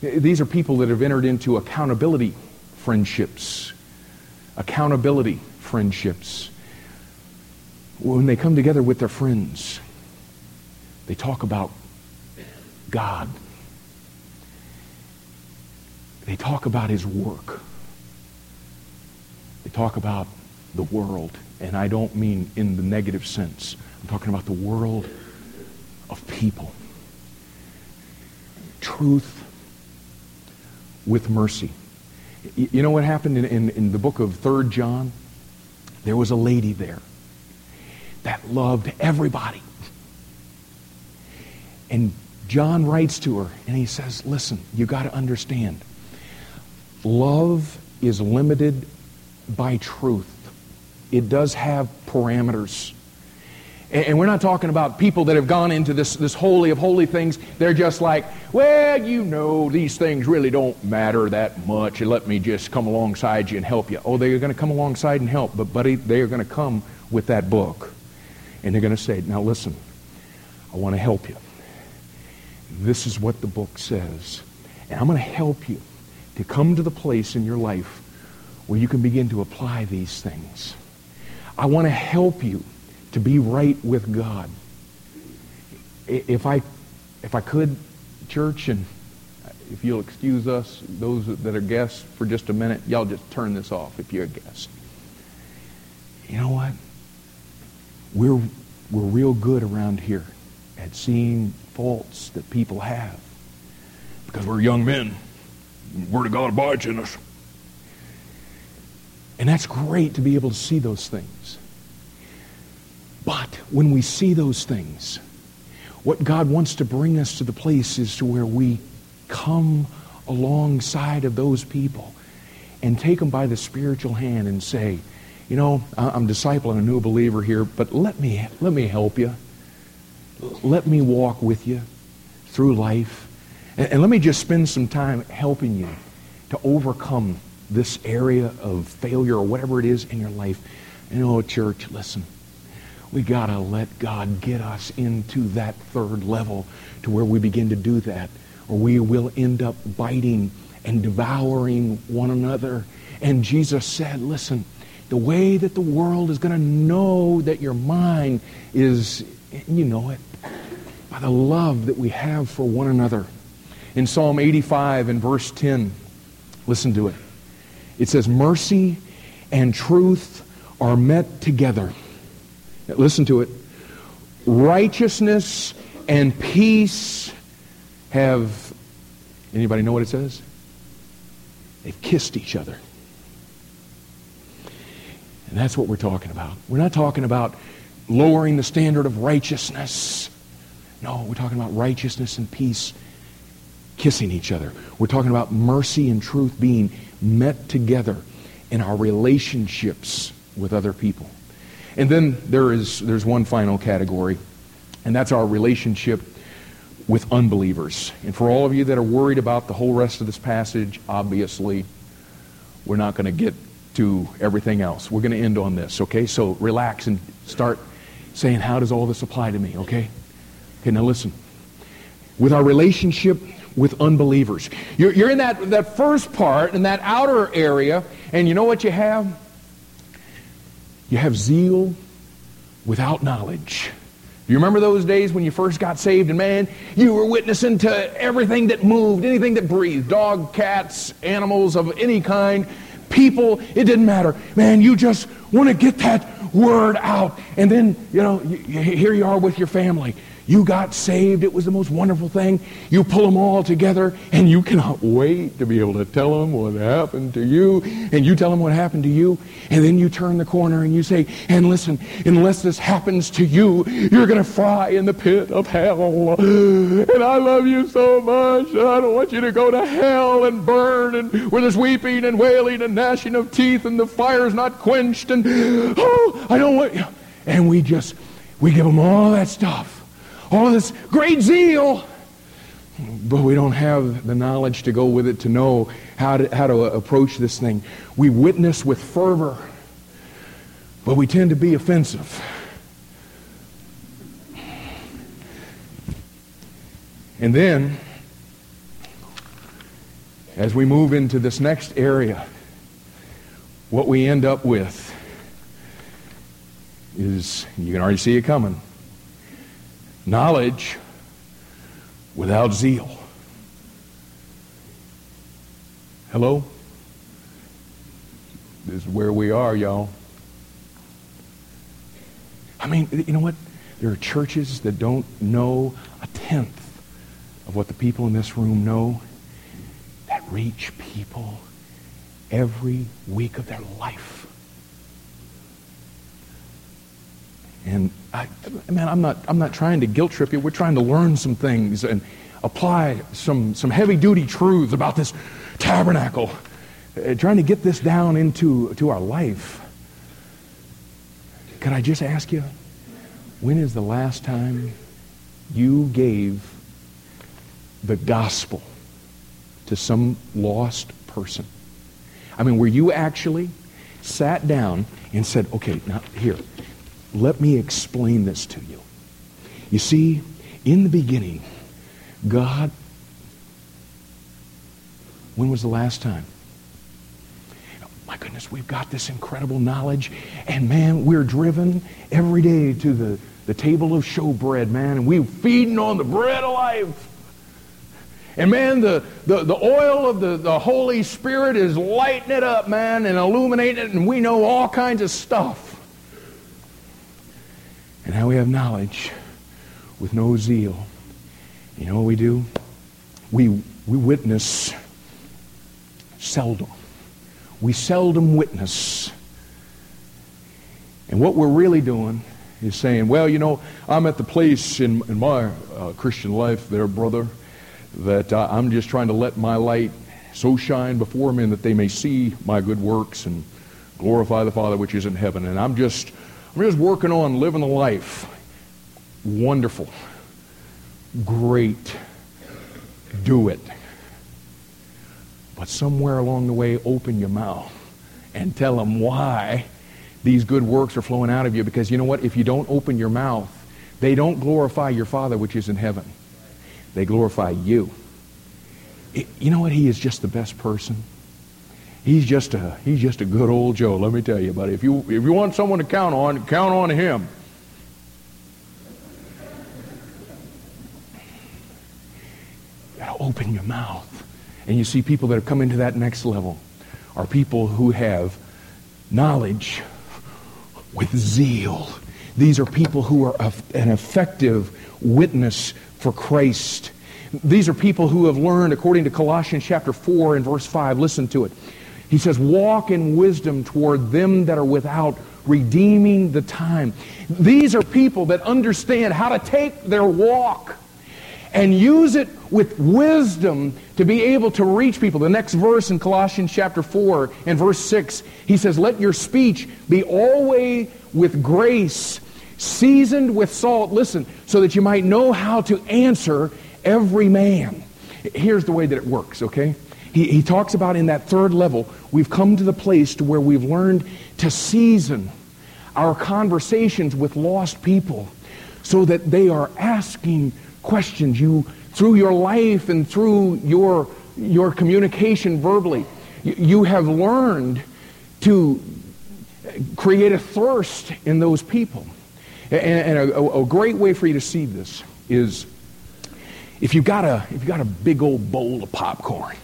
A: These are people that have entered into accountability friendships. Accountability friendships. When they come together with their friends, they talk about God. They talk about his work. They talk about the world. And I don't mean in the negative sense. I'm talking about the world of people. Truth with mercy. You know what happened in, in, in the book of Third John? There was a lady there that loved everybody. And John writes to her and he says, Listen, you got to understand. Love is limited by truth, it does have parameters. And we're not talking about people that have gone into this, this holy of holy things. They're just like, well, you know, these things really don't matter that much. let me just come alongside you and help you. Oh, they're going to come alongside and help. But, buddy, they are going to come with that book. And they're going to say, now listen, I want to help you. This is what the book says. And I'm going to help you to come to the place in your life where you can begin to apply these things. I want to help you to be right with God. If I, if I could, church, and if you'll excuse us, those that are guests, for just a minute, y'all just turn this off if you're a guest. You know what? We're, we're real good around here at seeing faults that people have because we're young men. Word of God abides in us. And that's great to be able to see those things. But when we see those things, what God wants to bring us to the place is to where we come alongside of those people and take them by the spiritual hand and say, you know, I'm discipling a new believer here, but let me, let me help you let me walk with you through life. And, and let me just spend some time helping you to overcome this area of failure or whatever it is in your life. You know, church, listen. We got to let God get us into that third level to where we begin to do that. Or we will end up biting and devouring one another. And Jesus said, listen, the way that the world is going to know that you're mine is, you know it, by the love that we have for one another. In Psalm 85 and verse 10, listen to it. It says, Mercy and truth are met together. Listen to it, righteousness and peace have, anybody know what it says? They've kissed each other. And that's what we're talking about. We're not talking about lowering the standard of righteousness. No, we're talking about righteousness and peace kissing each other. We're talking about mercy and truth being met together in our relationships with other people. And then there is there's one final category, and that's our relationship with unbelievers. And for all of you that are worried about the whole rest of this passage, obviously, we're not going to get to everything else. We're going to end on this, okay? So relax and start saying, how does all this apply to me, okay? Okay, now listen. With our relationship with unbelievers, you're, you're in that, that first part, in that outer area, and you know what you have? You have zeal without knowledge. You remember those days when you first got saved and man, you were witnessing to everything that moved, anything that breathed, dog, cats, animals of any kind, people, it didn't matter. Man, you just want to get that word out. And then, you know, you, you, here you are with your family. You got saved. It was the most wonderful thing. You pull them all together, and you cannot wait to be able to tell them what happened to you. And you tell them what happened to you, and then you turn the corner and you say, and listen, unless this happens to you, you're going to fry in the pit of hell. And I love you so much, I don't want you to go to hell and burn, and where there's weeping and wailing and gnashing of teeth, and the fire's not quenched, and oh, I don't want you. And we just, we give them all that stuff all of this great zeal, but we don't have the knowledge to go with it to know how to, how to approach this thing. We witness with fervor, but we tend to be offensive. And then, as we move into this next area, what we end up with is, you can already see it coming, knowledge without zeal. Hello? This is where we are, y'all. I mean, you know what? There are churches that don't know a tenth of what the people in this room know that reach people every week of their life. And I, man, I'm not, I'm not trying to guilt trip you. We're trying to learn some things and apply some, some heavy duty truths about this tabernacle, uh, trying to get this down into to our life. Could I just ask you, when is the last time you gave the gospel to some lost person? I mean, where you actually sat down and said, okay, now here, let me explain this to you. You see, in the beginning, God, when was the last time? Oh, my goodness, we've got this incredible knowledge, and man, we're driven every day to the, the table of showbread, man, and we're feeding on the bread of life. And man, the, the, the oil of the, the Holy Spirit is lighting it up, man, and illuminating it, and we know all kinds of stuff. And now we have knowledge with no zeal. You know what we do? We, we witness seldom. We seldom witness. And what we're really doing is saying, well, you know, I'm at the place in, in my uh, Christian life there, brother, that uh, I'm just trying to let my light so shine before men that they may see my good works and glorify the Father which is in heaven. And I'm just I'm just working on living the life. Wonderful. Great. Do it. But somewhere along the way, open your mouth and tell them why these good works are flowing out of you. Because you know what? If you don't open your mouth, they don't glorify your Father which is in heaven. They glorify you. you know what? He is just the best person. He's just a he's just a good old Joe. Let me tell you, buddy. If you if you want someone to count on, count on him. You gotta open your mouth, and you see people that have come into that next level are people who have knowledge with zeal. These are people who are an effective witness for Christ. These are people who have learned, according to Colossians chapter 4 and verse 5, listen to it. He says, Walk in wisdom toward them that are without, redeeming the time. These are people that understand how to take their walk and use it with wisdom to be able to reach people. The next verse in Colossians chapter 4 and verse 6, he says, Let your speech be always with grace, seasoned with salt, listen, so that you might know how to answer every man. Here's the way that it works, okay? He, he talks about in that third level, we've come to the place to where we've learned to season our conversations with lost people so that they are asking questions. You, through your life and through your, your communication verbally, you, you have learned to create a thirst in those people. And, and a, a, great way for you to see this is if you've got a, if you've got a big old bowl of popcorn,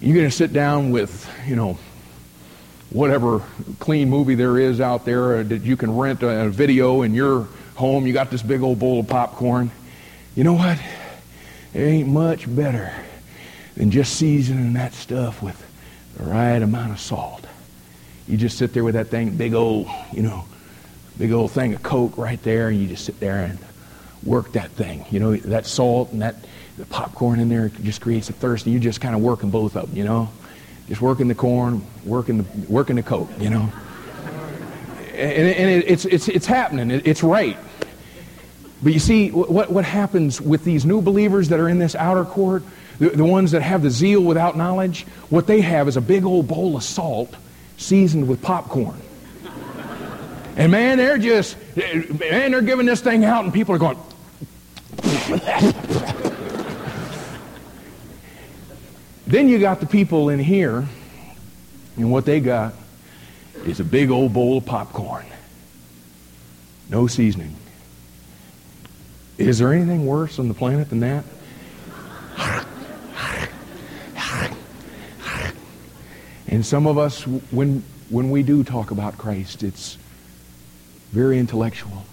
A: you're going to sit down with, you know, whatever clean movie there is out there uh, that you can rent a, a video in your home. You got this big old bowl of popcorn. You know what? It ain't much better than just seasoning that stuff with the right amount of salt. You just sit there with that thing, big old, you know, big old thing of Coke right there, and you just sit there and work that thing. You know, that salt and that the popcorn in there just creates a thirst, and you just kind of working both of them, you know? Just working the corn, working the, working the Coke, you know? And, and it, it's, it's, it's happening. It, it's right. But you see, what, what happens with these new believers that are in this outer court, the, the ones that have the zeal without knowledge, what they have is a big old bowl of salt seasoned with popcorn. And man, they're just, eh, man, they're giving this thing out, and people are going, then you got the people in here, and what they got is a big old bowl of popcorn. No seasoning. Is there anything worse on the planet than that? And some of us, when, when we do talk about Christ, it's very intellectual.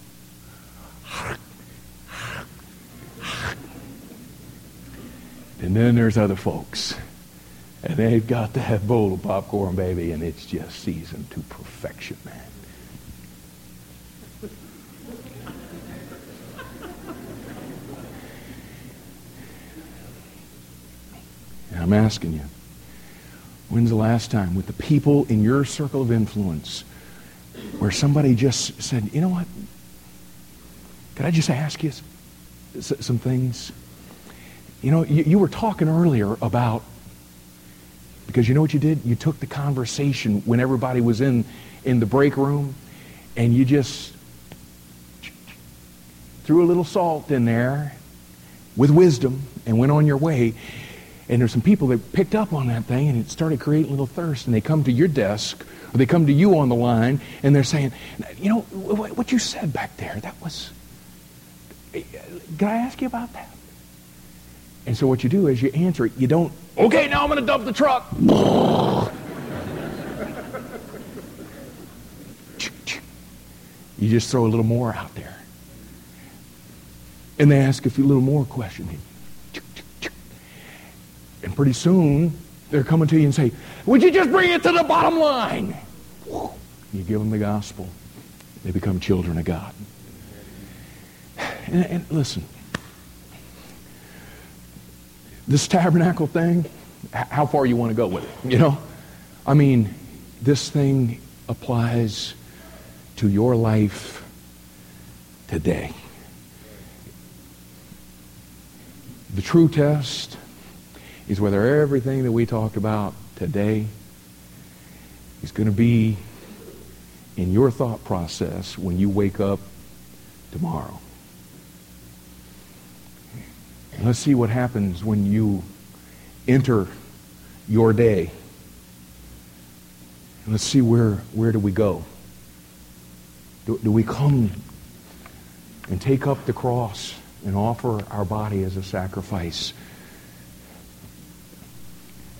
A: And then there's other folks. And they've got that bowl of popcorn, baby, and it's just seasoned to perfection, man. And I'm asking you, when's the last time with the people in your circle of influence where somebody just said, you know what? Could I just ask you some things? You know, you, you were talking earlier about, because you know what you did? You took the conversation when everybody was in, in the break room and you just threw a little salt in there with wisdom and went on your way. And there's some people that picked up on that thing and it started creating a little thirst. And they come to your desk or they come to you on the line and they're saying, you know, what you said back there, that was, eh, eh, can I ask you about that? And so what you do is you answer it. You don't, okay, now I'm going to dump the truck. you just throw a little more out there. And they ask a few little more questions. And pretty soon, they're coming to you and say, would you just bring it to the bottom line? You give them the gospel. They become children of God. And, and listen, this tabernacle thing, how far you want to go with it, you know? I mean, this thing applies to your life today. The true test is whether everything that we talked about today is going to be in your thought process when you wake up tomorrow. Let's see what happens when you enter your day. Let's see where, where do we go? Do, do we come and take up the cross and offer our body as a sacrifice?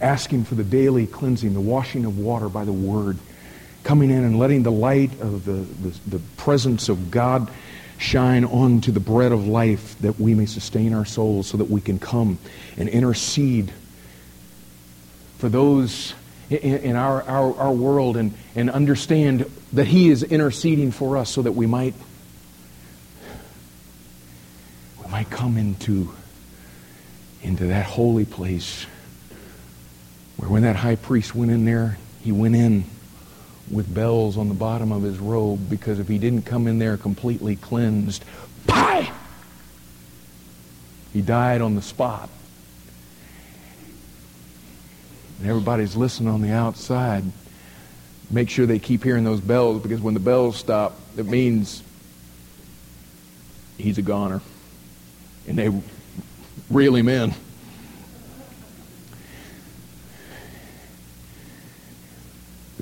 A: Asking for the daily cleansing, the washing of water by the word, coming in and letting the light of the, the, the presence of God shine onto the bread of life that we may sustain our souls so that we can come and intercede for those in, in our, our, our world and, and understand that He is interceding for us so that we might we might come into, into that holy place where when that high priest went in there, he went in with bells on the bottom of his robe because if he didn't come in there completely cleansed, pie! He died on the spot. And everybody's listening on the outside. Make sure they keep hearing those bells because when the bells stop, it means he's a goner. And they reel him in.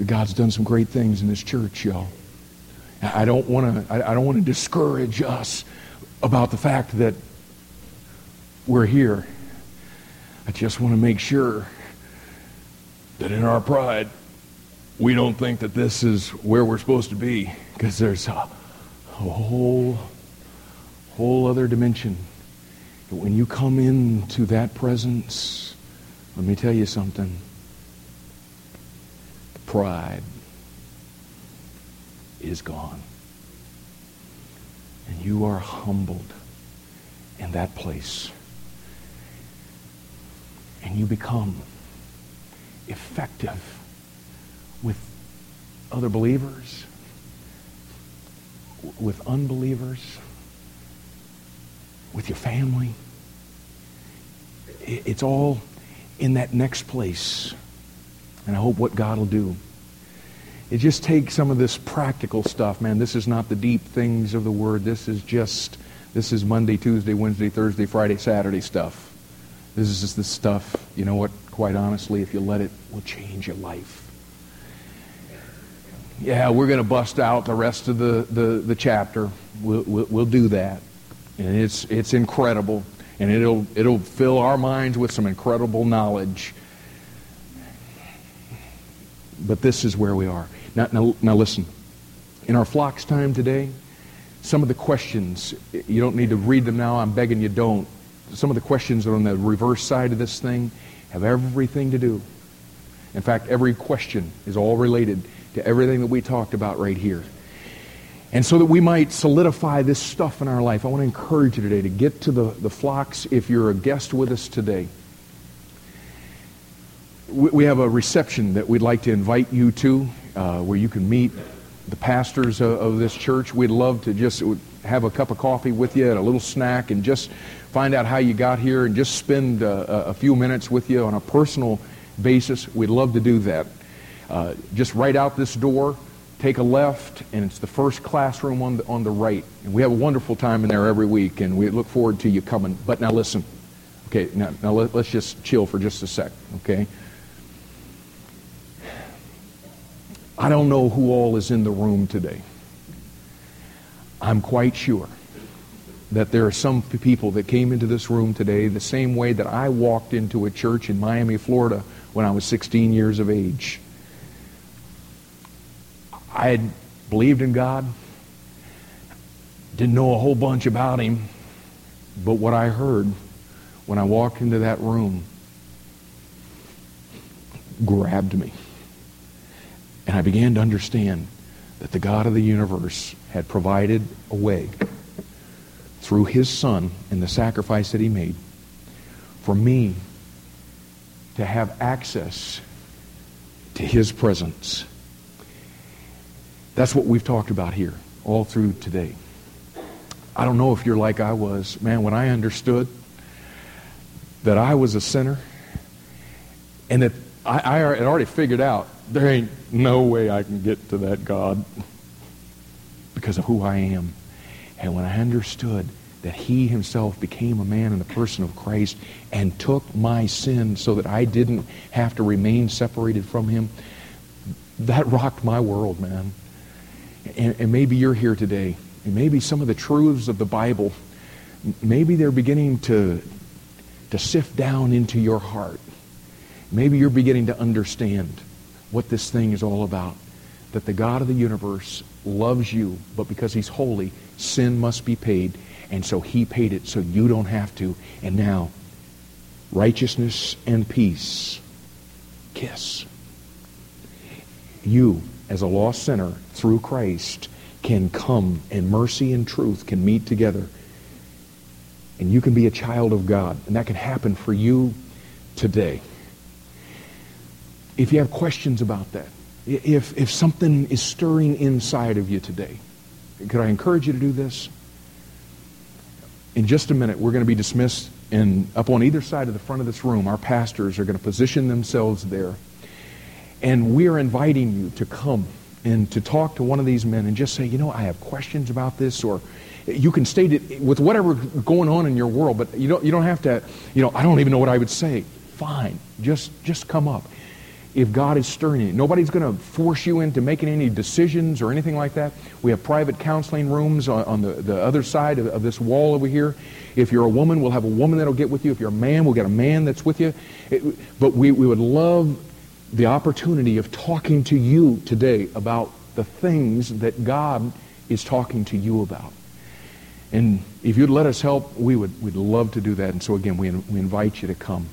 A: God's done some great things in this church, y'all. I don't want to. I don't want to discourage us about the fact that we're here. I just want to make sure that in our pride, we don't think that this is where we're supposed to be, because there's a, a whole, whole other dimension. When you come into that presence, let me tell you something pride is gone. And you are humbled in that place. And you become effective with other believers, with unbelievers, with your family. It's all in that next place and I hope what God will do. It just takes some of this practical stuff, man. This is not the deep things of the Word. This is just, this is Monday, Tuesday, Wednesday, Thursday, Friday, Saturday stuff. This is just the stuff, you know what, quite honestly, if you let it, will change your life. Yeah, we're going to bust out the rest of the, the, the chapter. We'll, we'll, we'll do that. And it's, it's incredible. And it'll, it'll fill our minds with some incredible knowledge but this is where we are. Now, now, now listen. In our flocks time today, some of the questions, you don't need to read them now. I'm begging you don't. Some of the questions that are on the reverse side of this thing have everything to do. In fact, every question is all related to everything that we talked about right here. And so that we might solidify this stuff in our life, I want to encourage you today to get to the, the flocks if you're a guest with us today we have a reception that we'd like to invite you to uh, where you can meet the pastors of, of, this church. We'd love to just have a cup of coffee with you and a little snack and just find out how you got here and just spend uh, a few minutes with you on a personal basis. We'd love to do that. Uh, just right out this door, take a left, and it's the first classroom on the, on the right. And we have a wonderful time in there every week, and we look forward to you coming. But now listen. Okay, now, now let, let's just chill for just a sec, okay? I don't know who all is in the room today. I'm quite sure that there are some people that came into this room today the same way that I walked into a church in Miami, Florida when I was 16 years of age. I had believed in God, didn't know a whole bunch about Him, but what I heard when I walked into that room grabbed me. And I began to understand that the God of the universe had provided a way through his son and the sacrifice that he made for me to have access to his presence. That's what we've talked about here all through today. I don't know if you're like I was. Man, when I understood that I was a sinner and that I, I had already figured out there ain't no way I can get to that God because of who I am. And when I understood that he himself became a man in the person of Christ and took my sin so that I didn't have to remain separated from him, that rocked my world, man. And, and maybe you're here today, and maybe some of the truths of the Bible, maybe they're beginning to, to sift down into your heart. Maybe you're beginning to understand what this thing is all about. that the God of the universe loves you, but because he's holy, sin must be paid, and so he paid it so you don't have to. And now, righteousness and peace kiss. You, as a lost sinner, through Christ, can come and mercy and truth can meet together. And you can be a child of God. And that can happen for you today. If you have questions about that, if, if something is stirring inside of you today, could I encourage you to do this? In just a minute, we're going to be dismissed, and up on either side of the front of this room, our pastors are going to position themselves there. And we are inviting you to come and to talk to one of these men and just say, you know, I have questions about this, or you can state it with whatever going on in your world, but you don't, you don't have to, you know, I don't even know what I would say. Fine. Just, just come up. If God is stirring you, nobody's going to force you into making any decisions or anything like that. We have private counseling rooms on, on the, the other side of, of, this wall over here. If you're a woman, we'll have a woman that'll get with you. If you're a man, we'll get a man that's with you. It, but we, we would love the opportunity of talking to you today about the things that God is talking to you about. And if you'd let us help, we would we'd love to do that. And so again, we, we invite you to come.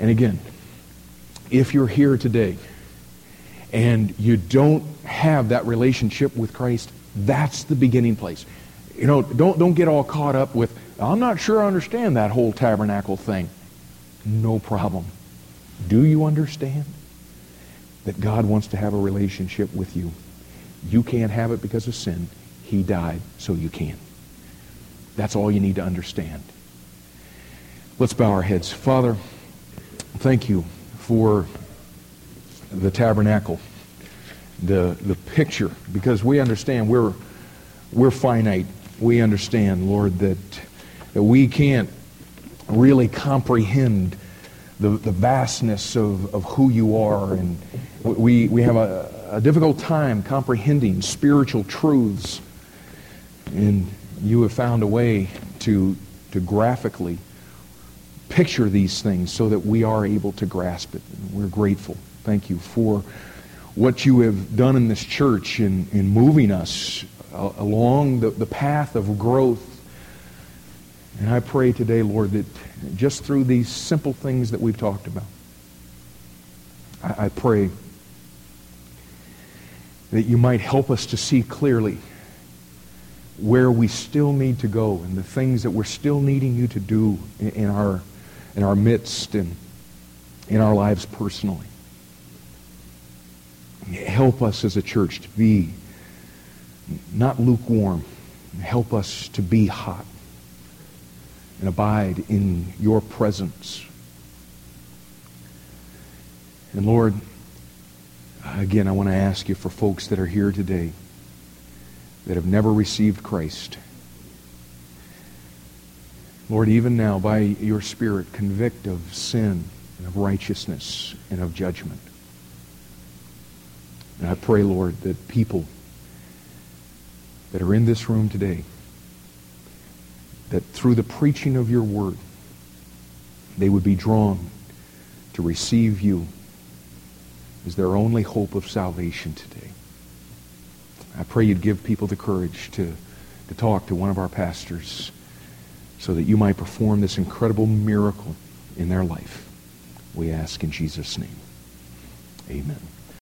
A: And again, if you're here today and you don't have that relationship with Christ, that's the beginning place. You know, don't, don't get all caught up with, I'm not sure I understand that whole tabernacle thing. No problem. Do you understand that God wants to have a relationship with you? You can't have it because of sin. He died so you can. That's all you need to understand. Let's bow our heads. Father, thank you for the tabernacle, the, the picture, because we understand we're, we're finite. We understand, Lord, that, that we can't really comprehend the, the vastness of, of who you are. And we, we have a, a difficult time comprehending spiritual truths. And you have found a way to, to graphically picture these things so that we are able to grasp it. And we're grateful. Thank you for what you have done in this church in, in moving us along the, the path of growth. And I pray today, Lord, that just through these simple things that we've talked about. I, I pray that you might help us to see clearly where we still need to go and the things that we're still needing you to do in, in our in our midst and in our lives personally. Help us as a church to be not lukewarm. Help us to be hot and abide in your presence. And Lord, again, I want to ask you for folks that are here today that have never received Christ. Lord, even now, by your Spirit, convict of sin and of righteousness and of judgment. And I pray, Lord, that people that are in this room today that through the preaching of your word, they would be drawn to receive you as their only hope of salvation today. I pray you'd give people the courage to, to talk to one of our pastors so that you might perform this incredible miracle in their life. We ask in Jesus' name. Amen.